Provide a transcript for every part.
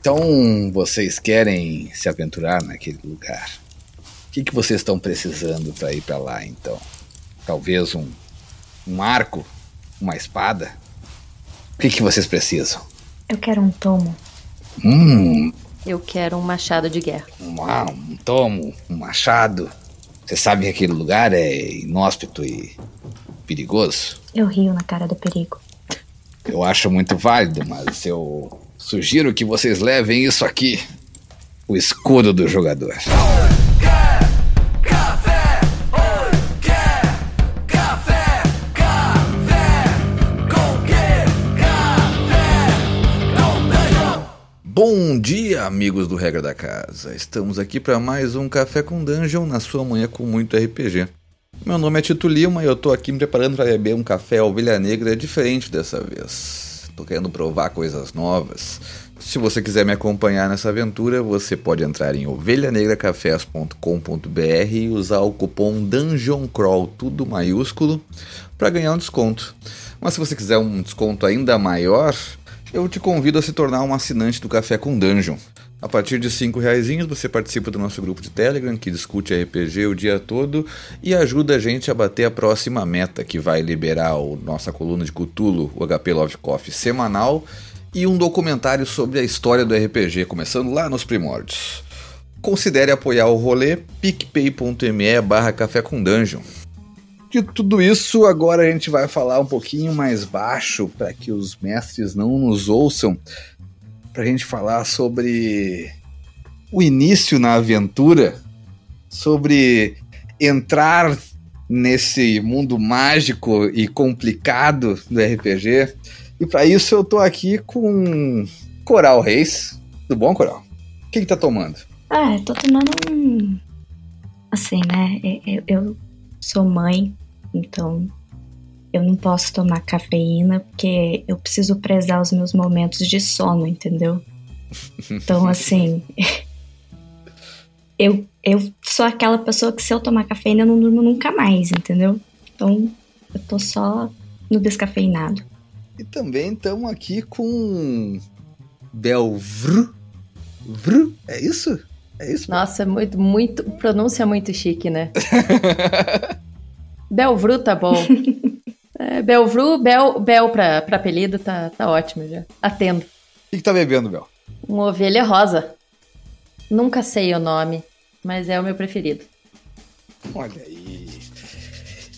Então, vocês querem se aventurar naquele lugar? O que, que vocês estão precisando para ir para lá, então? Talvez um, um arco? Uma espada? O que, que vocês precisam? Eu quero um tomo. Hum, Eu quero um machado de guerra. um, ah, um tomo, um machado. Você sabe que aquele lugar é inóspito e perigoso? Eu rio na cara do perigo. Eu acho muito válido, mas eu sugiro que vocês levem isso aqui: o escudo do jogador. Bom dia, amigos do Regra da Casa. Estamos aqui para mais um Café com Dungeon na sua manhã com muito RPG. Meu nome é Tito Lima e eu tô aqui me preparando para beber um café ovelha negra diferente dessa vez. Tô querendo provar coisas novas. Se você quiser me acompanhar nessa aventura, você pode entrar em ovelhanegracafés.com.br e usar o cupom Dungeon Crawl, tudo maiúsculo, para ganhar um desconto. Mas se você quiser um desconto ainda maior, eu te convido a se tornar um assinante do Café com Dungeon. A partir de cinco reais você participa do nosso grupo de Telegram, que discute RPG o dia todo e ajuda a gente a bater a próxima meta, que vai liberar a nossa coluna de Cthulhu, o HP Love Coffee semanal, e um documentário sobre a história do RPG, começando lá nos primórdios. Considere apoiar o rolê picpay.me barra café com dungeon. De tudo isso, agora a gente vai falar um pouquinho mais baixo para que os mestres não nos ouçam, para a gente falar sobre o início na aventura, sobre entrar nesse mundo mágico e complicado do RPG. E para isso eu tô aqui com Coral Reis. Tudo bom, Coral? O que, que tá tomando? Ah, eu tô tomando um. Assim, né? Eu, eu sou mãe, então eu não posso tomar cafeína porque eu preciso prezar os meus momentos de sono, entendeu? Então, assim. eu, eu sou aquela pessoa que se eu tomar cafeína eu não durmo nunca mais, entendeu? Então eu tô só no descafeinado. E também estamos aqui com Belvru. Vru? É isso? É isso? Nossa, muito, muito. Pronúncia muito chique, né? Belvru tá bom. É, Belvru, Bel, Bel pra, pra apelido tá, tá ótimo já. Atendo. O que, que tá bebendo, Bel? Uma ovelha rosa. Nunca sei o nome, mas é o meu preferido. Olha aí.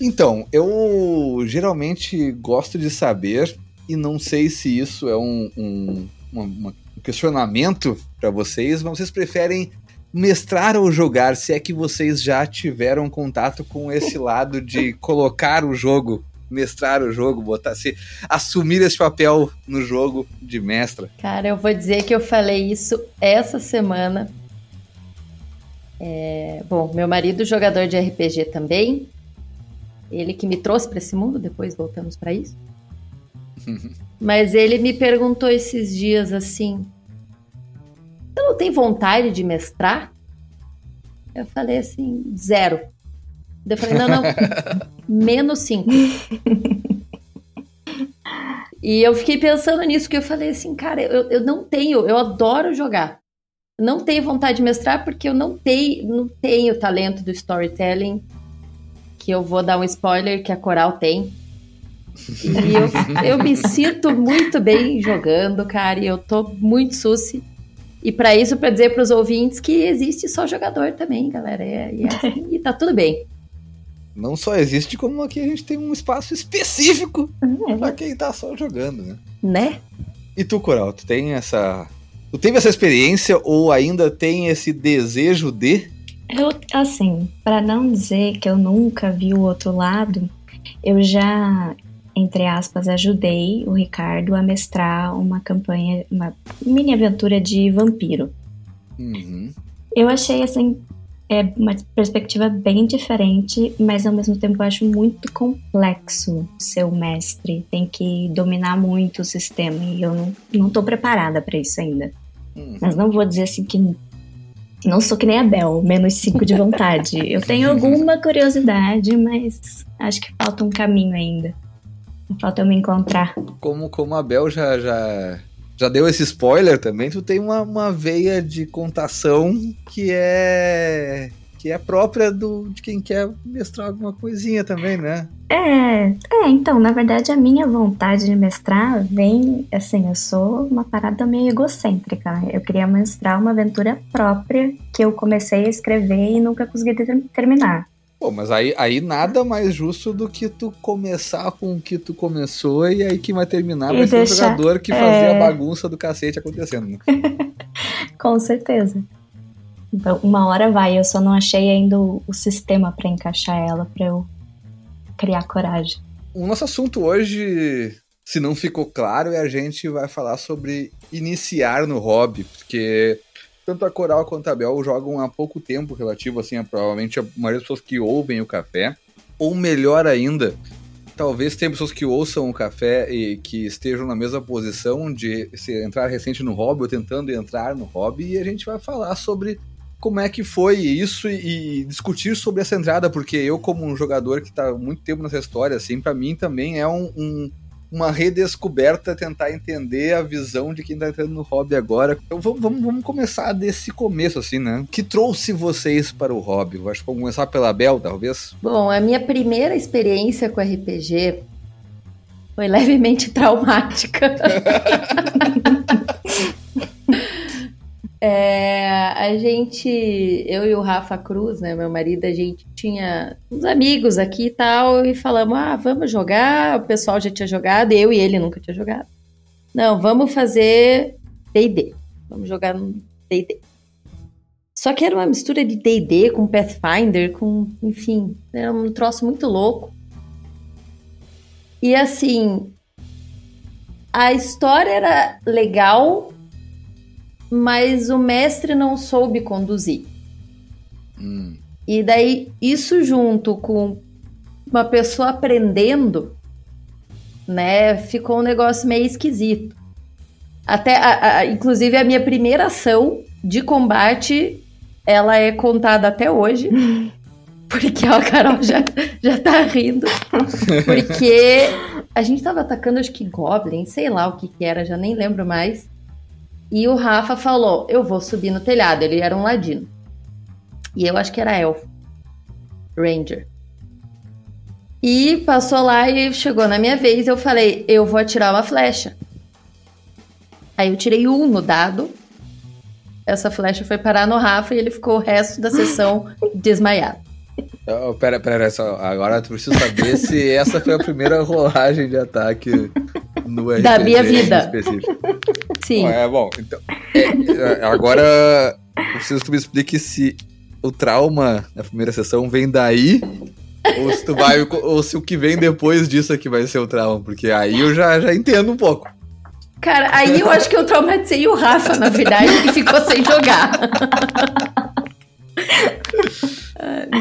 Então, eu geralmente gosto de saber, e não sei se isso é um, um, uma- uma- um questionamento para vocês, mas vocês preferem mestrar ou jogar, se é que vocês já tiveram contato com esse lado de colocar o jogo, mestrar o jogo, botar se assumir esse papel no jogo de mestra. Cara, eu vou dizer que eu falei isso essa semana. É, bom, meu marido, jogador de RPG também. Ele que me trouxe para esse mundo, depois voltamos para isso. Mas ele me perguntou esses dias assim: Você não tem vontade de mestrar? Eu falei assim: zero. Eu falei: Não, não, menos cinco. E eu fiquei pensando nisso, que eu falei assim, cara, eu, eu não tenho, eu adoro jogar. Eu não tenho vontade de mestrar porque eu não tenho, não tenho talento do storytelling, que eu vou dar um spoiler que a Coral tem. E eu, eu me sinto muito bem jogando, cara, e eu tô muito suci. E pra isso, pra dizer pros ouvintes que existe só jogador também, galera. É, e, é assim, e tá tudo bem. Não só existe, como aqui a gente tem um espaço específico Hum, pra quem tá só jogando, né? Né? E tu, Coral, tu tem essa. Tu teve essa experiência ou ainda tem esse desejo de? Eu, assim, pra não dizer que eu nunca vi o outro lado, eu já, entre aspas, ajudei o Ricardo a mestrar uma campanha, uma mini aventura de vampiro. Uhum. Eu achei, assim, é uma perspectiva bem diferente, mas ao mesmo tempo eu acho muito complexo ser o mestre. Tem que dominar muito o sistema e eu não, não tô preparada pra isso ainda. Uhum. Mas não vou dizer assim que não sou que nem a Bel, menos 5 de vontade. Eu tenho alguma curiosidade, mas acho que falta um caminho ainda. Falta eu me encontrar. Como, como a Bel já, já já deu esse spoiler também, tu tem uma, uma veia de contação que é que é própria do, de quem quer mestrar alguma coisinha também, né? É, é, então, na verdade, a minha vontade de mestrar vem, assim, eu sou uma parada meio egocêntrica. Eu queria mestrar uma aventura própria que eu comecei a escrever e nunca consegui ter terminar. Pô, mas aí, aí nada mais justo do que tu começar com o que tu começou e aí que vai terminar vai ser o jogador que fazia é... a bagunça do cacete acontecendo. Né? com certeza. Então, uma hora vai, eu só não achei ainda o, o sistema para encaixar ela, para eu criar coragem. O nosso assunto hoje, se não ficou claro, é a gente vai falar sobre iniciar no hobby, porque tanto a Coral quanto a Bel jogam há pouco tempo relativo, assim, a, provavelmente a maioria das pessoas que ouvem o café, ou melhor ainda, talvez tenha pessoas que ouçam o café e que estejam na mesma posição de entrar recente no hobby ou tentando entrar no hobby, e a gente vai falar sobre como é que foi isso e, e, discutir sobre essa entrada, porque eu, como um jogador que está muito tempo nessa história, assim, para mim também é um, um, uma redescoberta tentar entender a visão de quem está entrando no hobby agora. Então vamos, vamos, vamos, começar desse começo, assim, né? O que trouxe vocês para o hobby? Acho que vamos começar pela Bel, talvez? Bom, a minha primeira experiência com RPG foi levemente traumática. É, a gente, eu e o Rafa Cruz, né, meu marido, a gente tinha uns amigos aqui e tal, e falamos, ah, vamos jogar, o pessoal já tinha jogado, eu e ele nunca tinha jogado. Não, vamos fazer D&D, vamos jogar no D&D. Só que era uma mistura de D&D com Pathfinder, com, enfim, era um troço muito louco. E assim, a história era legal, mas o mestre não soube conduzir. Hum. E daí, isso junto com uma pessoa aprendendo, né, ficou um negócio meio esquisito. Até, a, a, inclusive, a minha primeira ação de combate, ela é contada até hoje. Porque a Carol já, já tá rindo. Porque a gente tava atacando, acho que Goblin, sei lá o que que era, já nem lembro mais. E o Rafa falou: Eu vou subir no telhado. Ele era um ladino. E eu acho que era elfo. Ranger. E passou lá e chegou na minha vez. Eu falei: Eu vou atirar uma flecha. Aí eu tirei um no dado. Essa flecha foi parar no Rafa e ele ficou o resto da sessão desmaiado. Oh, pera, pera, só, agora tu precisa saber se essa foi a primeira rolagem de ataque no RPG da minha vida. Sim. É bom, então. É, é, agora eu preciso que tu me explique se o trauma na primeira sessão vem daí ou se tu vai ou se o que vem depois disso aqui vai ser o trauma, porque aí eu já, já entendo um pouco. Cara, aí eu acho que eu traumatizei o Rafa, na verdade, que ficou sem jogar.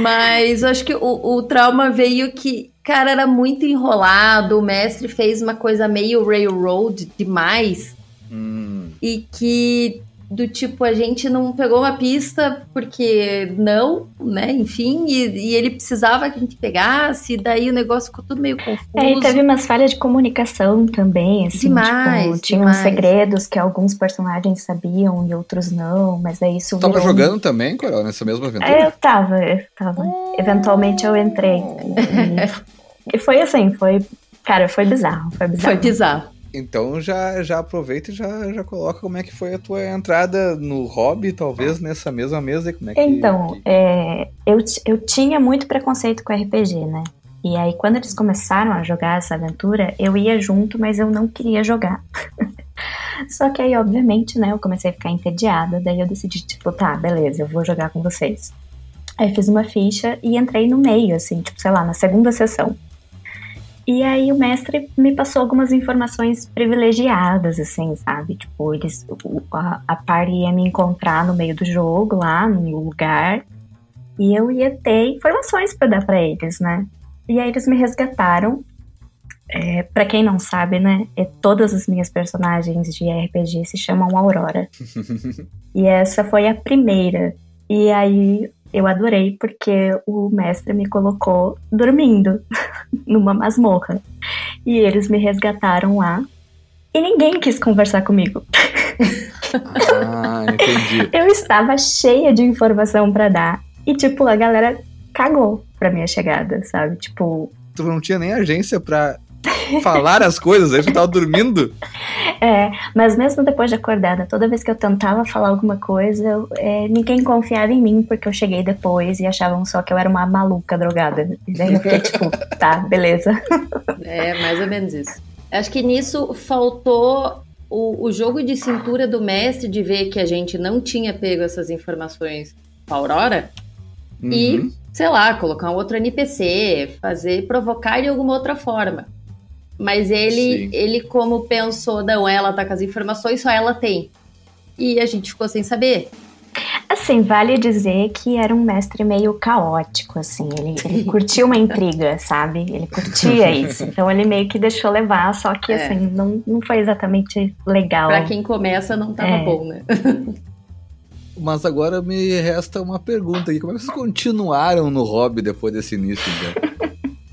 Mas eu acho que o, o trauma veio que, cara, era muito enrolado, o mestre fez uma coisa meio railroad demais. Hum. E que do tipo, a gente não pegou uma pista porque não, né? Enfim, e, e, ele precisava que a gente pegasse, e daí o negócio ficou tudo meio confuso. É, e teve umas falhas de comunicação também, assim, demais, tipo, tinham demais. segredos que alguns personagens sabiam e outros não, mas aí isso Tava virou... jogando também, Coral, nessa mesma aventura? É, eu tava, eu tava. Oh. Eventualmente eu entrei. e, e foi assim, foi, cara, foi bizarro, foi bizarro. Foi bizarro. Então já, já aproveita e já, já coloca como é que foi a tua entrada no hobby, talvez nessa mesma mesa. Como é que, então, é, eu, eu tinha muito preconceito com RPG, né? E aí quando eles começaram a jogar essa aventura, eu ia junto, mas eu não queria jogar. Só que aí, obviamente, né, eu comecei a ficar entediada, daí eu decidi, tipo, tá, beleza, eu vou jogar com vocês. Aí fiz uma ficha e entrei no meio, assim, tipo, sei lá, na segunda sessão. E aí o mestre me passou algumas informações privilegiadas, assim, sabe? Tipo, eles, a, a par ia me encontrar no meio do jogo, lá no lugar, e eu ia ter informações para dar para eles, né? E aí eles me resgataram. É, para quem não sabe, né? É, todas as minhas personagens de RPG se chamam Aurora. e essa foi a primeira. E aí eu adorei porque o mestre me colocou dormindo numa masmorra. E eles me resgataram lá. E ninguém quis conversar comigo. Ah, entendi. Eu estava cheia de informação para dar. E, tipo, a galera cagou pra minha chegada, sabe? Tipo. Tu não tinha nem agência pra falar as coisas, aí tu tava dormindo. É, mas mesmo depois de acordada, toda vez que eu tentava falar alguma coisa, eu, é, ninguém confiava em mim, porque eu cheguei depois e achavam só que eu era uma maluca drogada. E daí eu fiquei tipo, tá, beleza. É, mais ou menos isso. Acho que nisso faltou o, o jogo de cintura do mestre de ver que a gente não tinha pego essas informações com a Aurora Uhum. e, sei lá, colocar um outro NPC, fazer, provocar de alguma outra forma. Mas ele, Sim. ele como pensou, não, ela tá com as informações, só ela tem. E a gente ficou sem saber. Assim, vale dizer que era um mestre meio caótico, assim. Ele, ele curtia uma intriga, sabe? Ele curtia isso. Então ele meio que deixou levar, só que, É. assim, não, não foi exatamente legal. Pra quem começa, não tava É. bom, né? Mas agora me resta uma pergunta aqui. Como é que vocês continuaram no hobby depois desse início, então?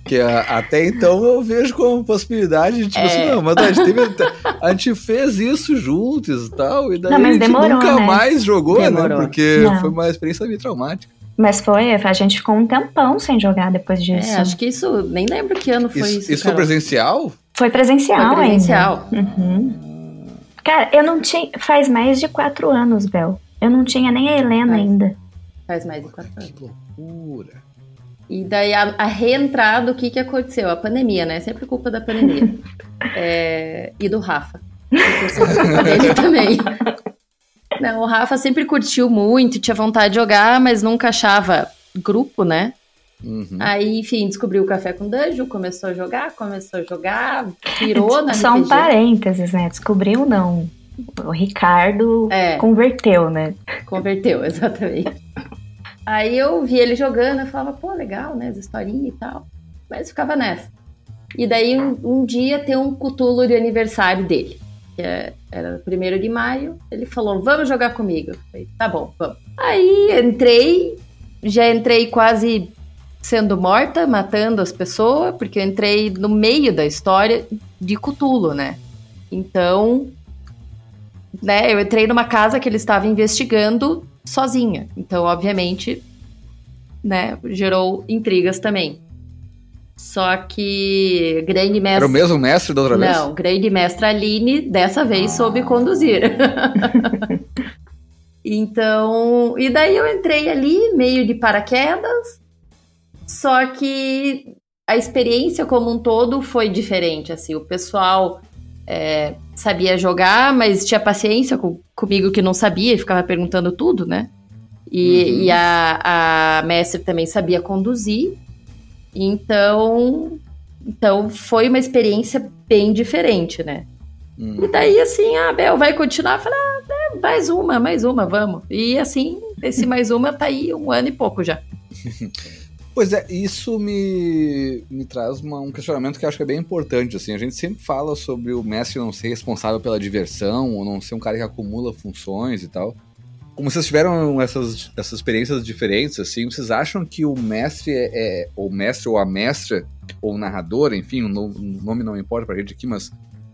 Que até então eu vejo como possibilidade de, tipo É. assim, não, mas a gente, teve- a gente fez isso juntos e tal, e daí Não, mas a gente demorou, nunca né? mais jogou, Demorou. né? Porque Não. foi uma experiência meio traumática. Mas foi, a gente ficou um tempão sem jogar depois disso. É, acho que isso, nem lembro que ano foi Isso, isso. isso foi presencial? Foi presencial, Foi presencial. ainda. Uhum. Cara, eu não tinha. Faz mais de quatro anos, Bel. Eu não tinha nem a Helena Faz. ainda. Faz mais de quatro anos. Que loucura. E daí a, a reentrada, o que que aconteceu? A pandemia, né? Sempre culpa da pandemia. É, e do Rafa. Dele também. Não, o Rafa sempre curtiu muito, tinha vontade de jogar, mas nunca achava grupo, né? Uhum. Aí, enfim, descobriu o Café com Dungeon, começou a jogar, começou a jogar, pirou na Só um parênteses, né? Descobriu não. O Ricardo É. converteu, né? Converteu, exatamente. Aí eu vi ele jogando, eu falava, pô, legal, né? As historinhas e tal. Mas ficava nessa. E daí um, um dia tem um cutulo de aniversário dele. Que é- era primeiro de maio. Ele falou, vamos jogar comigo. Eu falei, tá bom, vamos. Aí entrei, já entrei quase sendo morta, matando as pessoas, porque eu entrei no meio da história de Cutulo, né? Então, né, eu entrei numa casa que ele estava investigando sozinha. Então, obviamente, né, gerou intrigas também. Só que grande mestre. Era o mesmo mestre da outra vez? Não, grande mestra Aline dessa vez soube conduzir. então, e daí eu entrei ali meio de paraquedas, só que a experiência como um todo foi diferente, assim, o pessoal é, sabia jogar, mas tinha paciência com- comigo que não sabia e ficava perguntando tudo, né? E, Uhum. e a, a mestre também sabia conduzir, então, então foi uma experiência bem diferente, né? Hum. E daí assim, ah, Bel, vai continuar? Eu falei, ah, é, mais uma, mais uma, vamos. E assim, esse mais uma tá aí um ano e pouco já. Pois é, isso me, me traz uma- um questionamento que acho que é bem importante. Assim, a gente sempre fala sobre o mestre não ser responsável pela diversão, ou não ser um cara que acumula funções e tal. Como vocês tiveram essas, essas experiências diferentes, assim, vocês acham que o mestre é, é- ou o mestre ou a mestra, ou o narrador, enfim, o o nome não importa pra gente aqui, mas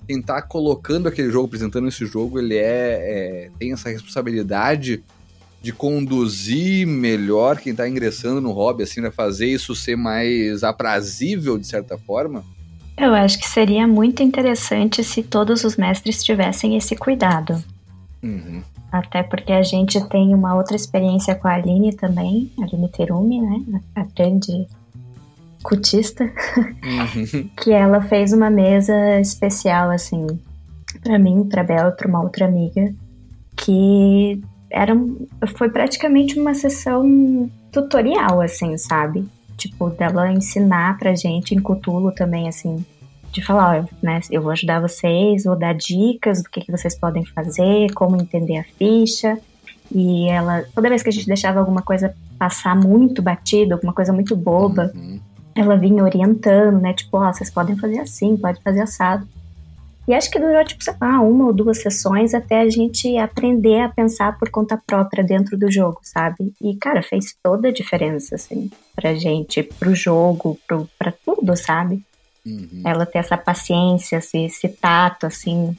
quem tá colocando aquele jogo, apresentando esse jogo, ele é, é- tem essa responsabilidade de conduzir melhor quem tá ingressando no hobby, assim, né? Fazer isso ser mais aprazível, de certa forma. Eu acho que seria muito interessante se todos os mestres tivessem esse cuidado. Uhum. Até porque a gente tem uma outra experiência com a Aline também, a Aline Terumi, né? A grande cutista, Uhum. que ela fez uma mesa especial, assim, pra mim, pra Bela pra uma outra amiga, que era, foi praticamente uma sessão tutorial, assim, sabe? Tipo, dela ensinar pra gente em Cutulo também, assim, de falar, ó, né, eu vou ajudar vocês, vou dar dicas do que, que vocês podem fazer, como entender a ficha. E ela, toda vez que a gente deixava alguma coisa passar muito batido, alguma coisa muito boba, Uhum. ela vinha orientando, né? Tipo, ó, vocês podem fazer assim, pode fazer assado. E acho que durou, tipo, sei lá, uma ou duas sessões até a gente aprender a pensar por conta própria dentro do jogo, sabe? E, cara, fez toda a diferença, assim, pra gente, pro jogo, pro, pra tudo, sabe? Uhum. Ela ter essa paciência, esse, esse tato, assim,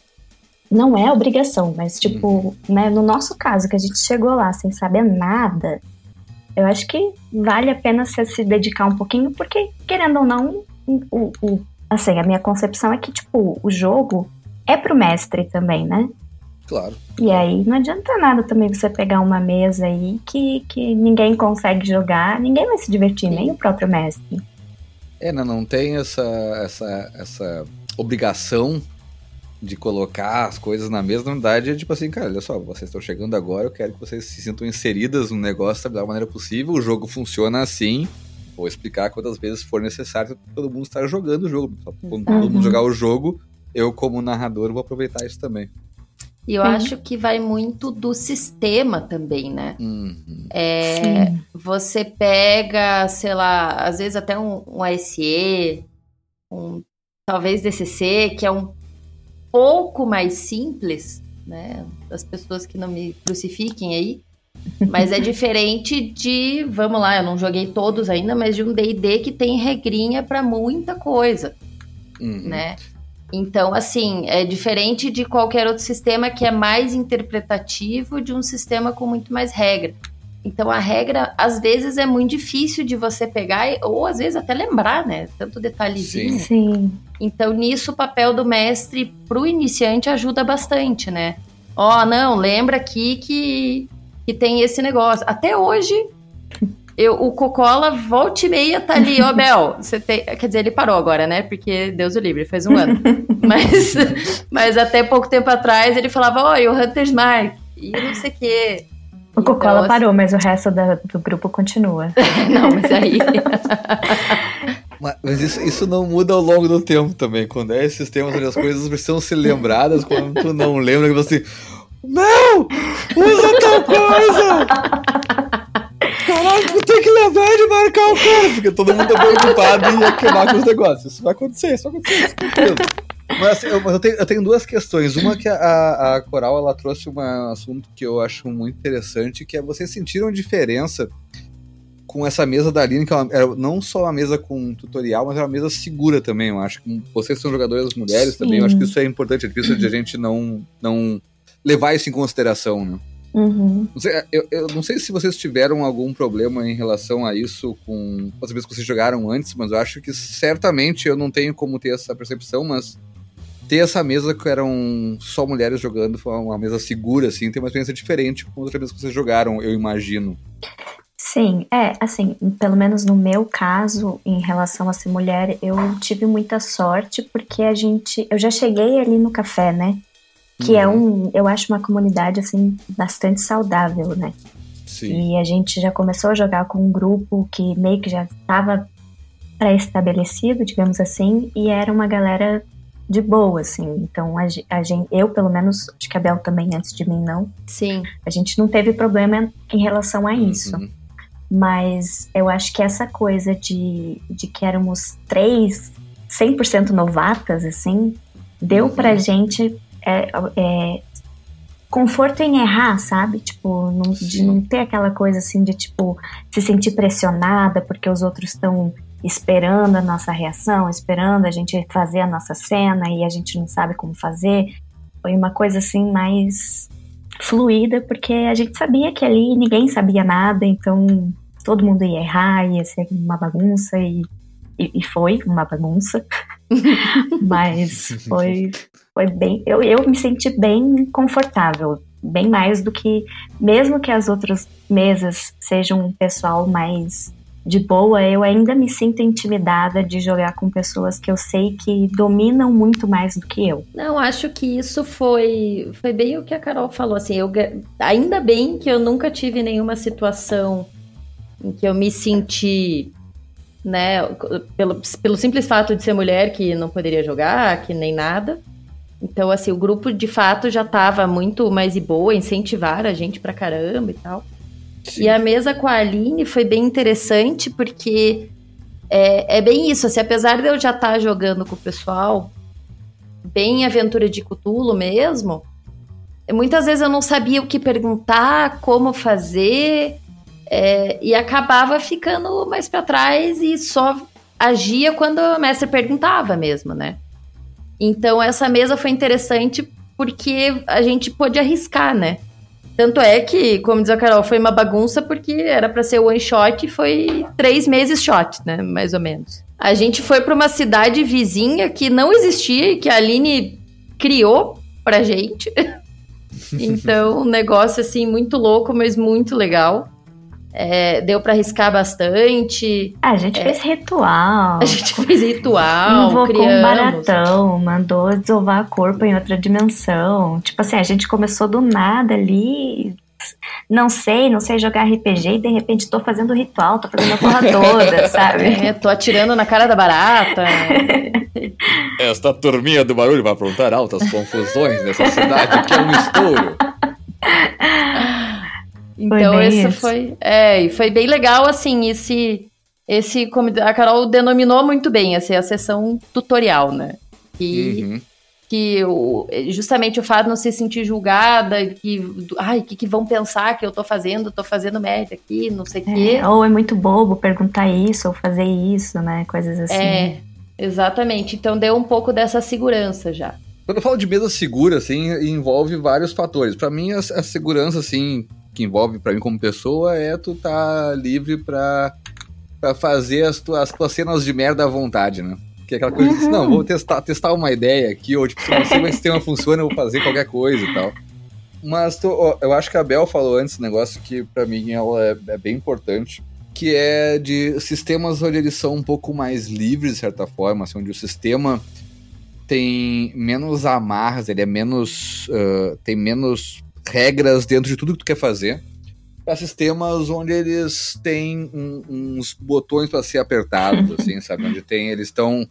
não é obrigação, mas tipo, uhum. né, no nosso caso, que a gente chegou lá sem saber nada, eu acho que vale a pena você se dedicar um pouquinho, porque, querendo ou não, o, o, assim, a minha concepção é que, tipo, o jogo é pro mestre também, né? Claro. E aí não adianta nada também você pegar uma mesa aí que, que ninguém consegue jogar, ninguém vai se divertir, nem o próprio mestre. É, não, não tem essa, essa, essa obrigação de colocar as coisas na mesa, na verdade, é tipo assim, cara, olha só, vocês estão chegando agora, eu quero que vocês se sintam inseridas no negócio da melhor maneira possível, o jogo funciona assim, vou explicar quantas vezes for necessário todo mundo estar jogando o jogo. Quando todo mundo jogar o jogo, eu como narrador vou aproveitar isso também. E eu uhum. acho que vai muito do sistema também, né? Uhum. É, você pega, sei lá, às vezes até um, um ASE, um, talvez DCC, que é um pouco mais simples, né? Das pessoas que não me crucifiquem aí. Mas é diferente de, vamos lá, eu não joguei todos ainda, mas de um D&D que tem regrinha para muita coisa, uhum. né? Então, assim, é diferente de qualquer outro sistema que é mais interpretativo de um sistema com muito mais regra. Então, a regra, às vezes, é muito difícil de você pegar, ou às vezes até lembrar, né? Tanto detalhezinho. Sim. Sim. Então, nisso, o papel do mestre pro iniciante ajuda bastante, né? Ó, oh, não, lembra aqui que, que tem esse negócio. Até hoje, eu, o Cocola volta e meia tá ali, ó, oh, Bel, você tem. Quer dizer, ele parou agora, né? Porque Deus o livre, faz um ano. mas, mas até pouco tempo atrás ele falava, oi, o Hunter's Mark, e não sei o quê. O Cocola então, parou, mas o resto da, do grupo continua. não, mas aí. Mas isso, isso não muda ao longo do tempo também. Quando é esses temas onde as coisas precisam ser lembradas, quando tu não lembra, que você. Não! Usa tal coisa! Caralho, tem que lembrar de marcar o cara, porque todo mundo tá preocupado em acabar com os negócios. Isso vai acontecer, isso vai acontecer, isso Mas, assim, eu, eu, tenho, eu, tenho, duas questões. Uma que a, a Coral ela trouxe um assunto que eu acho muito interessante, que é vocês sentiram diferença com essa mesa da Aline, que é era não só uma mesa com tutorial, mas era uma mesa segura também, eu acho. Vocês são jogadoras mulheres Sim. também, eu acho que isso é importante, é difícil de a gente não, não levar isso em consideração, né? Uhum. Eu, eu, não sei se vocês tiveram algum problema em relação a isso com as vezes que vocês jogaram antes, mas eu acho que certamente eu não tenho como ter essa percepção, mas ter essa mesa que eram só mulheres jogando foi uma mesa segura, assim, tem uma experiência diferente com outras vezes que vocês jogaram, eu imagino. Sim, é, assim, pelo menos no meu caso, em relação a ser mulher, eu tive muita sorte porque a gente, eu já cheguei ali no café, né? Que é uhum. é um, eu acho uma comunidade, assim, bastante saudável, né? Sim. E a gente já começou a jogar com um grupo que meio que já estava pré-estabelecido, digamos assim, e era uma galera de boa, assim. Então, a, a, gente, eu, pelo menos, acho que a Bel também, antes de mim, não. Sim. A gente não teve problema em relação a isso. Uhum. Mas eu acho que essa coisa de, de que éramos três 100% novatas, assim, deu uhum. pra gente é, é, conforto em errar, sabe? Tipo, não, de não ter aquela coisa assim de, tipo, se sentir pressionada porque os outros estão esperando a nossa reação, esperando a gente fazer a nossa cena e a gente não sabe como fazer. Foi uma coisa assim mais fluida, porque a gente sabia que ali ninguém sabia nada, então todo mundo ia errar, ia ser uma bagunça e, e, e foi uma bagunça. Mas foi, foi bem. Eu, eu me senti bem confortável, bem mais do que. Mesmo que as outras mesas sejam um pessoal mais de boa, eu ainda me sinto intimidada de jogar com pessoas que eu sei que dominam muito mais do que eu. Não, acho que isso foi foi bem o que a Carol falou assim, eu ainda bem que eu nunca tive nenhuma situação em que eu me senti, né, pelo, pelo simples fato de ser mulher que não poderia jogar, que nem nada. Então, assim, o grupo de fato já estava muito mais de boa, incentivar a gente pra caramba e tal. Sim. E a mesa com a Aline foi bem interessante, porque é, é bem isso, assim, apesar de eu já estar tá jogando com o pessoal, bem aventura de Cthulhu mesmo, muitas vezes eu não sabia o que perguntar, como fazer, é, e acabava ficando mais para trás e só agia quando o mestre perguntava mesmo, né? Então essa mesa foi interessante porque a gente pôde arriscar, né? Tanto é que, como diz a Carol, foi uma bagunça porque era para ser one shot e foi três meses shot, né? Mais ou menos. A gente foi para uma cidade vizinha que não existia e que a Aline criou pra gente. então, um negócio assim muito louco, mas muito legal. É, deu para arriscar bastante. a gente é, fez ritual. A gente fez ritual. Invocou criamos. um baratão, mandou desovar corpo em outra dimensão. Tipo assim, a gente começou do nada ali. Não sei, não sei jogar RPG e de repente tô fazendo ritual, tô fazendo a porra toda, sabe? É, tô atirando na cara da barata. Esta turminha do barulho vai aprontar altas confusões nessa cidade que é um estouro. Então, foi esse foi. É, e foi bem legal, assim, esse. Esse, como a Carol denominou muito bem, essa é a sessão tutorial, né? Que, uhum. que o, justamente o fato de não se sentir julgada, que, ai, o que, que vão pensar que eu tô fazendo, tô fazendo média aqui, não sei o é, quê. Ou é muito bobo perguntar isso, ou fazer isso, né? Coisas assim. É, exatamente. Então deu um pouco dessa segurança já. Quando eu falo de mesa segura, assim, envolve vários fatores. Para mim, a, a segurança, assim, que envolve para mim como pessoa é tu tá livre pra, pra fazer as tuas, as tuas cenas de merda à vontade, né? Que é aquela coisa uhum. de, não, vou testar, testar uma ideia aqui, ou tipo, se não sei esse sistema funciona, eu vou fazer qualquer coisa e tal. Mas tu, eu acho que a Bel falou antes um negócio que para mim ela é, é, bem importante, que é de sistemas onde eles são um pouco mais livres, de certa forma, assim, onde o sistema tem menos amarras, ele é menos. Uh, tem menos regras dentro de tudo que tu quer fazer para sistemas onde eles têm um, uns botões para ser apertados, assim, sabe? Onde tem, eles estão.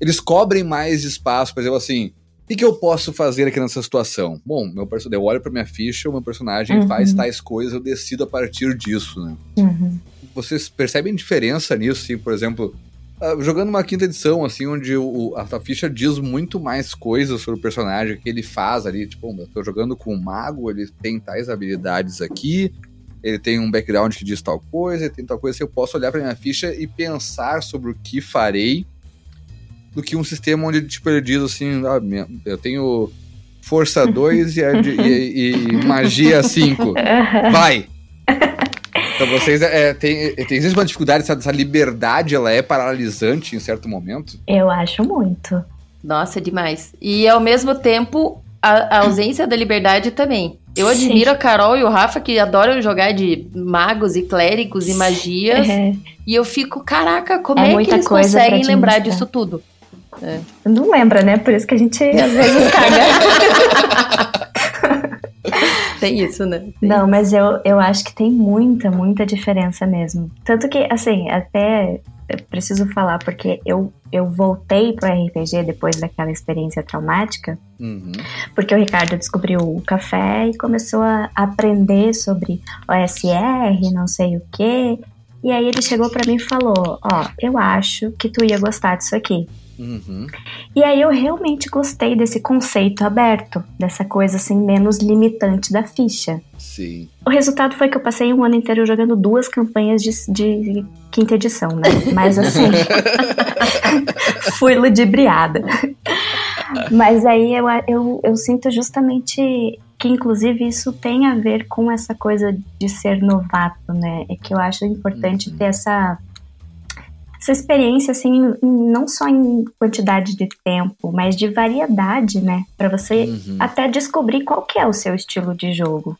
Eles cobrem mais espaço, por exemplo, assim. O que, que eu posso fazer aqui nessa situação? Bom, meu personagem, eu olho para minha ficha, o meu personagem uhum. faz tais coisas, eu decido a partir disso, né? Uhum. Vocês percebem diferença nisso, assim, por exemplo, Uh, jogando uma quinta edição, assim, onde o, a, a, ficha diz muito mais coisas sobre o personagem que ele faz ali. Tipo, eu tô jogando com um mago, ele tem tais habilidades aqui, ele tem um background que diz tal coisa, ele tem tal coisa. Assim, eu posso olhar pra minha ficha e pensar sobre o que farei do que um sistema onde, tipo, ele diz assim: ah, eu tenho força 2 e, e, e, magia 5. Vai! Então vocês é, tem, tem existe uma dificuldade, essa, essa liberdade ela é paralisante em certo momento? Eu acho muito. Nossa, demais. E ao mesmo tempo, a, a ausência da liberdade também. Eu Sim. admiro a Carol e o Rafa que adoram jogar de magos e clérigos e magias. É. E eu fico, caraca, como é, é que eles conseguem lembrar disso tudo? É. Não lembra, né? Por isso que a gente às vezes caga. Tem isso, né? Tem. Não, mas eu, eu acho que tem muita, muita diferença mesmo. Tanto que, assim, até preciso falar, porque eu, eu voltei pro RPG depois daquela experiência traumática, uhum. porque o Ricardo descobriu o café e começou a aprender sobre OSR, não sei o quê. E aí ele chegou para mim e falou: Ó, oh, eu acho que tu ia gostar disso aqui. Uhum. E aí eu realmente gostei desse conceito aberto, dessa coisa assim menos limitante da ficha. Sim. O resultado foi que eu passei um ano inteiro jogando duas campanhas de, de quinta edição, né? Mas assim, fui ludibriada. Mas aí eu, eu, eu sinto justamente que inclusive isso tem a ver com essa coisa de ser novato, né? É que eu acho importante uhum. ter essa essa experiência, assim, não só em quantidade de tempo, mas de variedade, né? Para você uhum. até descobrir qual que é o seu estilo de jogo.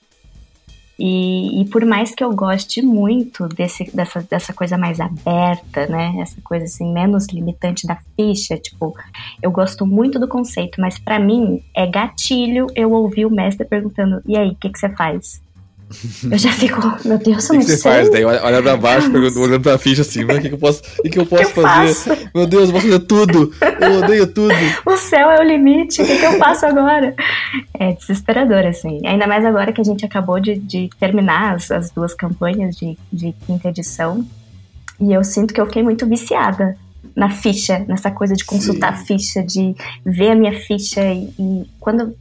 E, e, por mais que eu goste muito desse, dessa, dessa coisa mais aberta, né? Essa coisa assim, menos limitante da ficha, tipo, eu gosto muito do conceito, mas para mim é gatilho eu ouvir o mestre perguntando: e aí, o que, que você faz? Eu já fico, meu Deus, eu não sei. O que você faz? Daí olha pra baixo, olhando pra ficha assim, o que, que eu posso, o que, eu posso que eu fazer? Faço? Meu Deus, eu vou fazer tudo. Eu odeio tudo. o céu é o limite, o que, que eu faço agora? É desesperador, assim. Ainda mais agora que a gente acabou de, de terminar as, as duas campanhas de, de quinta edição. E eu sinto que eu fiquei muito viciada na ficha, nessa coisa de consultar Sim. a ficha, de ver a minha ficha e, e quando.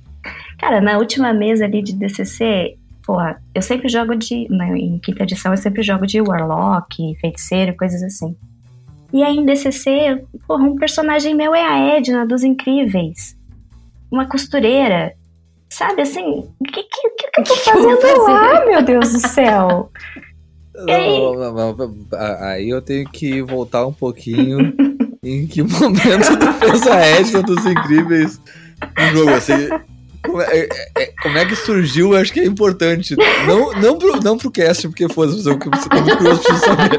Cara, na última mesa ali de DCC, porra, eu sempre jogo de. Né, em quinta edição eu sempre jogo de Warlock, feiticeiro, coisas assim. E aí em DCC, porra, um personagem meu é a Edna dos Incríveis. Uma costureira. Sabe assim, o que, que, que, que eu tô fazendo lá, meu Deus do céu? Não, não, não, aí eu tenho que voltar um pouquinho em que momento tu fez a ética dos incríveis no jogo, assim. Como é, é, é, como é, que surgiu, acho que é importante. Não, não, pro, não pro cast, porque foda-se, mas eu tô muito curioso pra saber.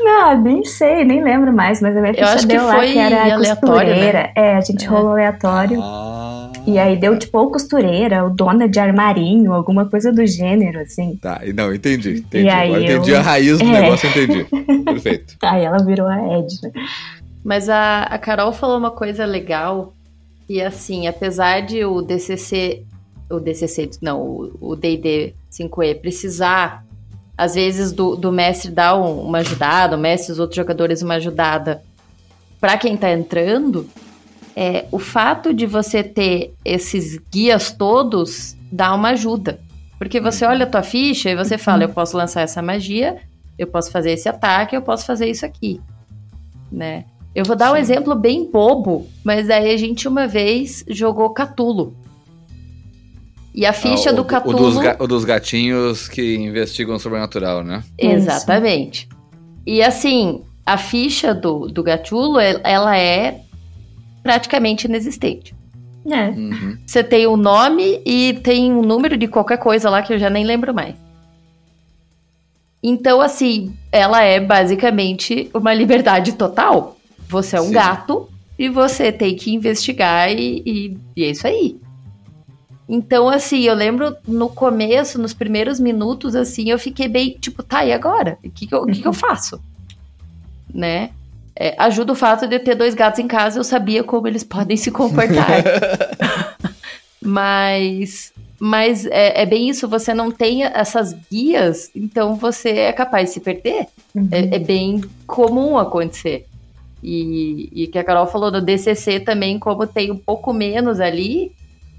Não, nem sei, nem lembro mais, mas a minha ficha deu lá que era costureira. Né? É, a gente é. rolou aleatório. Ah. E aí deu tipo ou costureira, ou dona de armarinho, alguma coisa do gênero, assim. Tá, não, entendi. entendi. Agora eu... entendi a raiz do é. negócio, entendi. Perfeito. Aí ela virou a Edna. Mas a, a Carol falou uma coisa legal, e assim, apesar de o DCC, o DCC, não, o D&D 5e precisar às vezes do, do mestre dar um, uma ajudada, o mestre e os outros jogadores uma ajudada para quem está entrando, é, o fato de você ter esses guias todos dá uma ajuda. Porque você olha a tua ficha e você fala, eu posso lançar essa magia, eu posso fazer esse ataque, eu posso fazer isso aqui, né? Eu vou dar Sim. um exemplo bem bobo, mas daí a gente uma vez jogou Catulo. E a ficha ah, o, do Catulo... O dos, o dos gatinhos que investigam o sobrenatural, né? Exatamente. E assim, a ficha do, do Gatulo, ela é praticamente inexistente. É. Uhum. Você tem o um nome e tem um número de qualquer coisa lá que eu já nem lembro mais. Então, assim, ela é basicamente uma liberdade total. Você é um Sim. gato e você tem que investigar e, e, e é isso aí. Então, assim, eu lembro no começo, nos primeiros minutos, assim, eu fiquei bem, tipo, tá, e agora? O que, que, eu, que, que eu faço? Né? É, ajuda o fato de eu ter dois gatos em casa, eu sabia como eles podem se comportar. mas mas é, é, bem isso, você não tem essas guias, então você é capaz de se perder. Uhum. É, é, bem comum acontecer. E, e que a Carol falou do DCC também, como tem um pouco menos ali,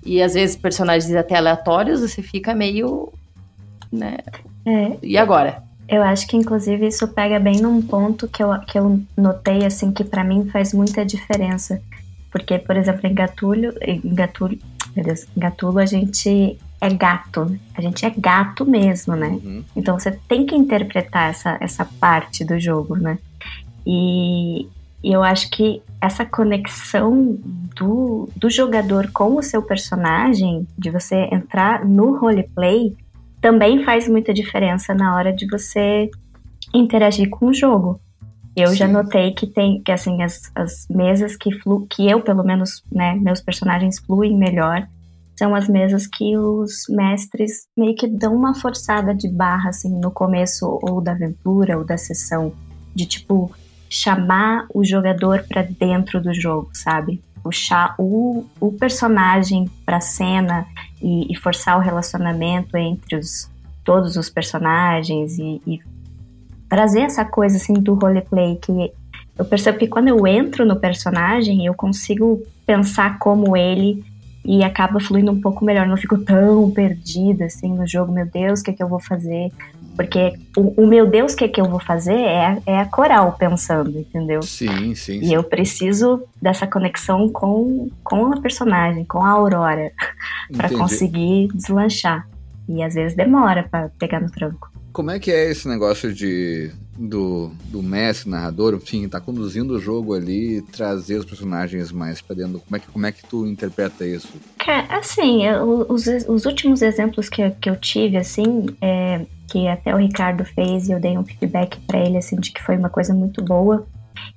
e às vezes personagens até aleatórios, você fica meio. né? É. E agora? Eu acho que, inclusive, isso pega bem num ponto que eu, que eu notei, assim, que para mim faz muita diferença. Porque, por exemplo, em Gatulho, em Gatulho, meu Deus, em Gatulo a gente é gato, a gente é gato mesmo, né? Uhum. Então você tem que interpretar essa, essa parte do jogo, né? E, e eu acho que essa conexão do, do jogador com o seu personagem, de você entrar no roleplay, também faz muita diferença na hora de você interagir com o jogo. Eu Sim. já notei que tem que assim as, as mesas que flu, que eu pelo menos, né, meus personagens fluem melhor, são as mesas que os mestres meio que dão uma forçada de barra assim no começo ou da aventura ou da sessão, de tipo chamar o jogador para dentro do jogo, sabe? Puxar o, o personagem para cena e, e, forçar o relacionamento entre os, todos os personagens e, e trazer essa coisa assim do roleplay que eu percebo que quando eu entro no personagem eu consigo pensar como ele e acaba fluindo um pouco melhor. Não fico tão perdida assim no jogo, meu Deus, o que é que eu vou fazer? Porque o, o, meu Deus, o que, é que eu vou fazer é, é a coral pensando, entendeu? Sim, sim. E eu preciso dessa conexão com, com a personagem, com a Aurora, para conseguir deslanchar. E às vezes demora para pegar no tranco. Como é que é esse negócio de do, do mestre, narrador, enfim, tá conduzindo o jogo ali, trazer os personagens mais para dentro? Como é, que, como é que tu interpreta isso? Cara, assim, eu, os, os últimos exemplos que, que eu tive, assim, é, que até o Ricardo fez e eu dei um feedback para ele, assim, de que foi uma coisa muito boa.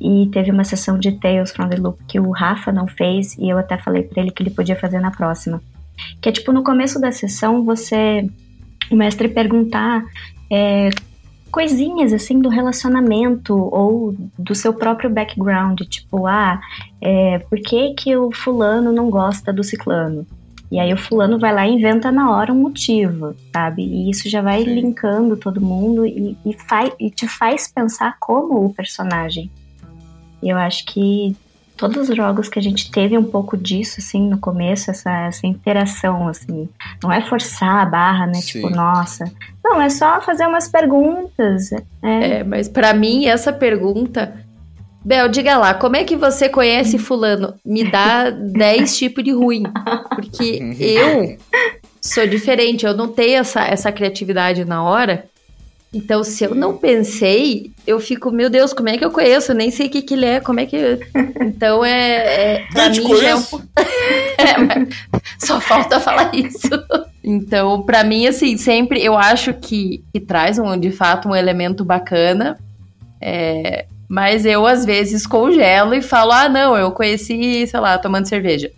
E teve uma sessão de Tales from the Loop que o Rafa não fez e eu até falei para ele que ele podia fazer na próxima. Que é tipo, no começo da sessão, você, o mestre perguntar é, coisinhas assim do relacionamento ou do seu próprio background, tipo, ah, é, por que que o fulano não gosta do ciclano? E aí o fulano vai lá e inventa na hora um motivo, sabe? E isso já vai Sim. linkando todo mundo e, e, faz, e te faz pensar como o personagem. E eu acho que todos os jogos que a gente teve um pouco disso, assim, no começo, essa, essa interação, assim. Não é forçar a barra, né? Tipo, Sim. Tipo, nossa. Não, é só fazer umas perguntas. É, é mas para mim, essa pergunta Bel, diga lá, como é que você conhece fulano? Me dá 10 tipos de ruim. Porque eu sou diferente, eu não tenho essa, essa criatividade na hora. Então, se eu não pensei, eu fico, meu Deus, como é que eu conheço? Eu nem sei o que, que ele é, como é que. Então é. é pra mim já é um... é, Só falta falar isso. Então, para mim, assim, sempre eu acho que, que traz um, de fato um elemento bacana. É, mas eu, às vezes, congelo e falo: ah, não, eu conheci, sei lá, tomando cerveja.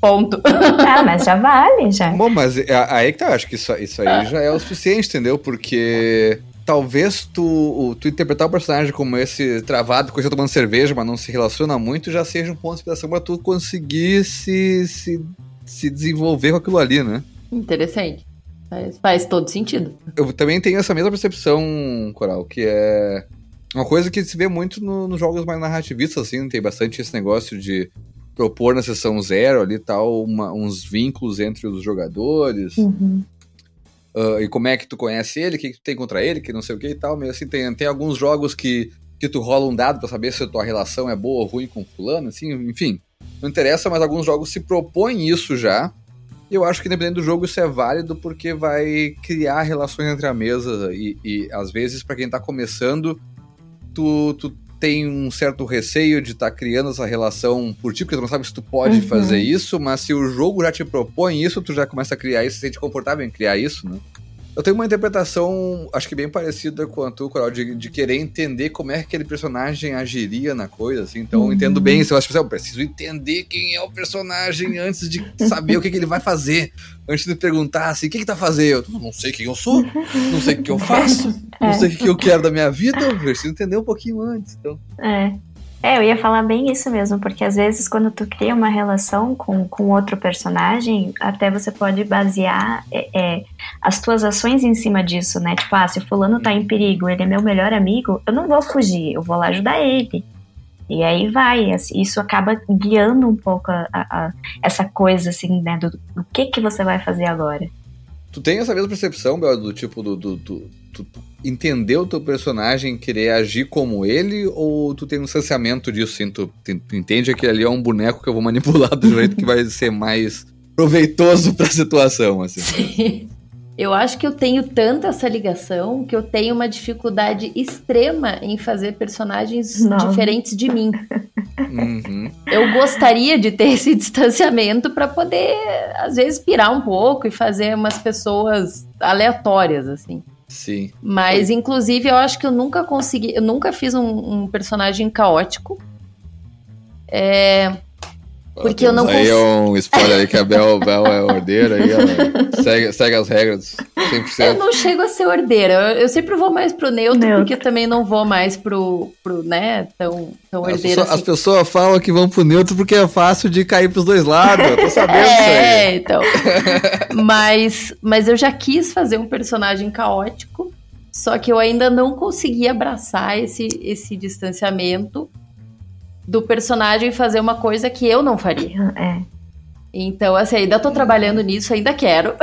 Ponto. Ah, mas já vale, já. Bom, mas aí que tá, acho que isso, isso aí ah. já é o suficiente, entendeu? Porque talvez tu, tu interpretar o personagem como esse travado, coisa tomando cerveja, mas não se relaciona muito, já seja um ponto de inspiração pra tu conseguir se, se, se desenvolver com aquilo ali, né? Interessante. Faz, faz todo sentido. Eu também tenho essa mesma percepção, Coral, que é uma coisa que se vê muito no, nos jogos mais narrativistas, assim, tem bastante esse negócio de propor na sessão zero ali tal, uma, uns vínculos entre os jogadores. Uhum. Uh, e como é que tu conhece ele, o que, que tu tem contra ele, que não sei o que e tal. Meio assim, tem, tem alguns jogos que, que tu rola um dado para saber se a tua relação é boa ou ruim com fulano, assim, enfim. Não interessa, mas alguns jogos se propõem isso já. E eu acho que dependendo do jogo isso é válido porque vai criar relações entre a mesa e, e às vezes para quem tá começando, tu, tu tem um certo receio de estar tá criando essa relação por ti, porque tu não sabe se tu pode uhum. fazer isso, mas se o jogo já te propõe isso, tu já começa a criar isso, se sente confortável em criar isso, né? Eu tenho uma interpretação, acho que bem parecida com a tua, Coral, de, de querer entender como é que aquele personagem agiria na coisa, assim. Então, uhum. eu entendo bem isso. Eu acho que eu preciso entender quem é o personagem antes de saber o que, que, ele vai fazer. Antes de perguntar assim, o que, que tá fazendo? Eu não sei quem eu sou, não sei o que eu faço, não é. sei o que eu quero da minha vida. Eu preciso entender um pouquinho antes. Então. É. É, eu ia falar bem isso mesmo, porque às vezes quando tu cria uma relação com, com outro personagem, até você pode basear é, é, as tuas ações em cima disso, né? Tipo, ah, se fulano tá em perigo, ele é meu melhor amigo, eu não vou fugir, eu vou lá ajudar ele. E aí vai, assim, isso acaba guiando um pouco a, a, essa coisa, assim, né, do, do, que que você vai fazer agora. Tu tem essa mesma percepção, Bel, do tipo, do, do, do tu, entender o teu personagem, querer agir como ele, ou tu tem um saciamento disso, assim, tu, tu entende que ali é um boneco que eu vou manipular do jeito que vai ser mais proveitoso para a situação, assim. Sim. Eu acho que eu tenho tanta essa ligação que eu tenho uma dificuldade extrema em fazer personagens Não. diferentes de mim. Uhum. Eu gostaria de ter esse distanciamento para poder, às vezes, pirar um pouco e fazer umas pessoas aleatórias, assim. Sim. Mas, inclusive, eu acho que eu nunca consegui. Eu nunca fiz um, um personagem caótico. É. Porque eu não consigo. Aí é um spoiler aí que a Bel, Bel é ordeira aí, ela segue, segue as regras 100%. Eu não chego a ser ordeira, eu, eu sempre vou mais pro neutro, neutro, porque também não vou mais pro, pro né, tão, tão ordeira as pessoas, assim. As pessoas falam que vão pro neutro porque é fácil de cair pros dois lados, eu tô sabendo é, isso aí. É, então. mas, mas eu já quis fazer um personagem caótico, só que eu ainda não consegui abraçar esse, esse distanciamento do personagem fazer uma coisa que eu não faria. É. Então, assim, ainda tô trabalhando nisso, ainda quero.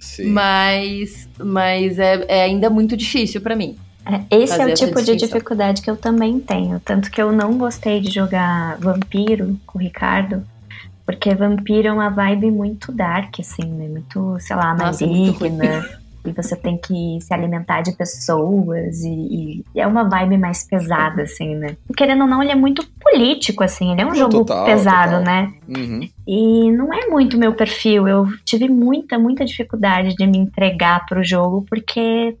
Sim. mas mas é, é ainda muito difícil para mim. É, esse é o tipo de dificuldade que eu também tenho. Tanto que eu não gostei de jogar Vampiro com o Ricardo, porque Vampiro é uma vibe muito dark, assim, né? Muito, sei lá, Nossa, maligna e você tem que se alimentar de pessoas e, e, é uma vibe mais pesada, assim, né? Querendo ou não, ele é muito político, assim, ele é um jogo total, pesado, total. né? Uhum. E não é muito meu perfil. Eu tive muita, muita dificuldade de me entregar pro jogo porque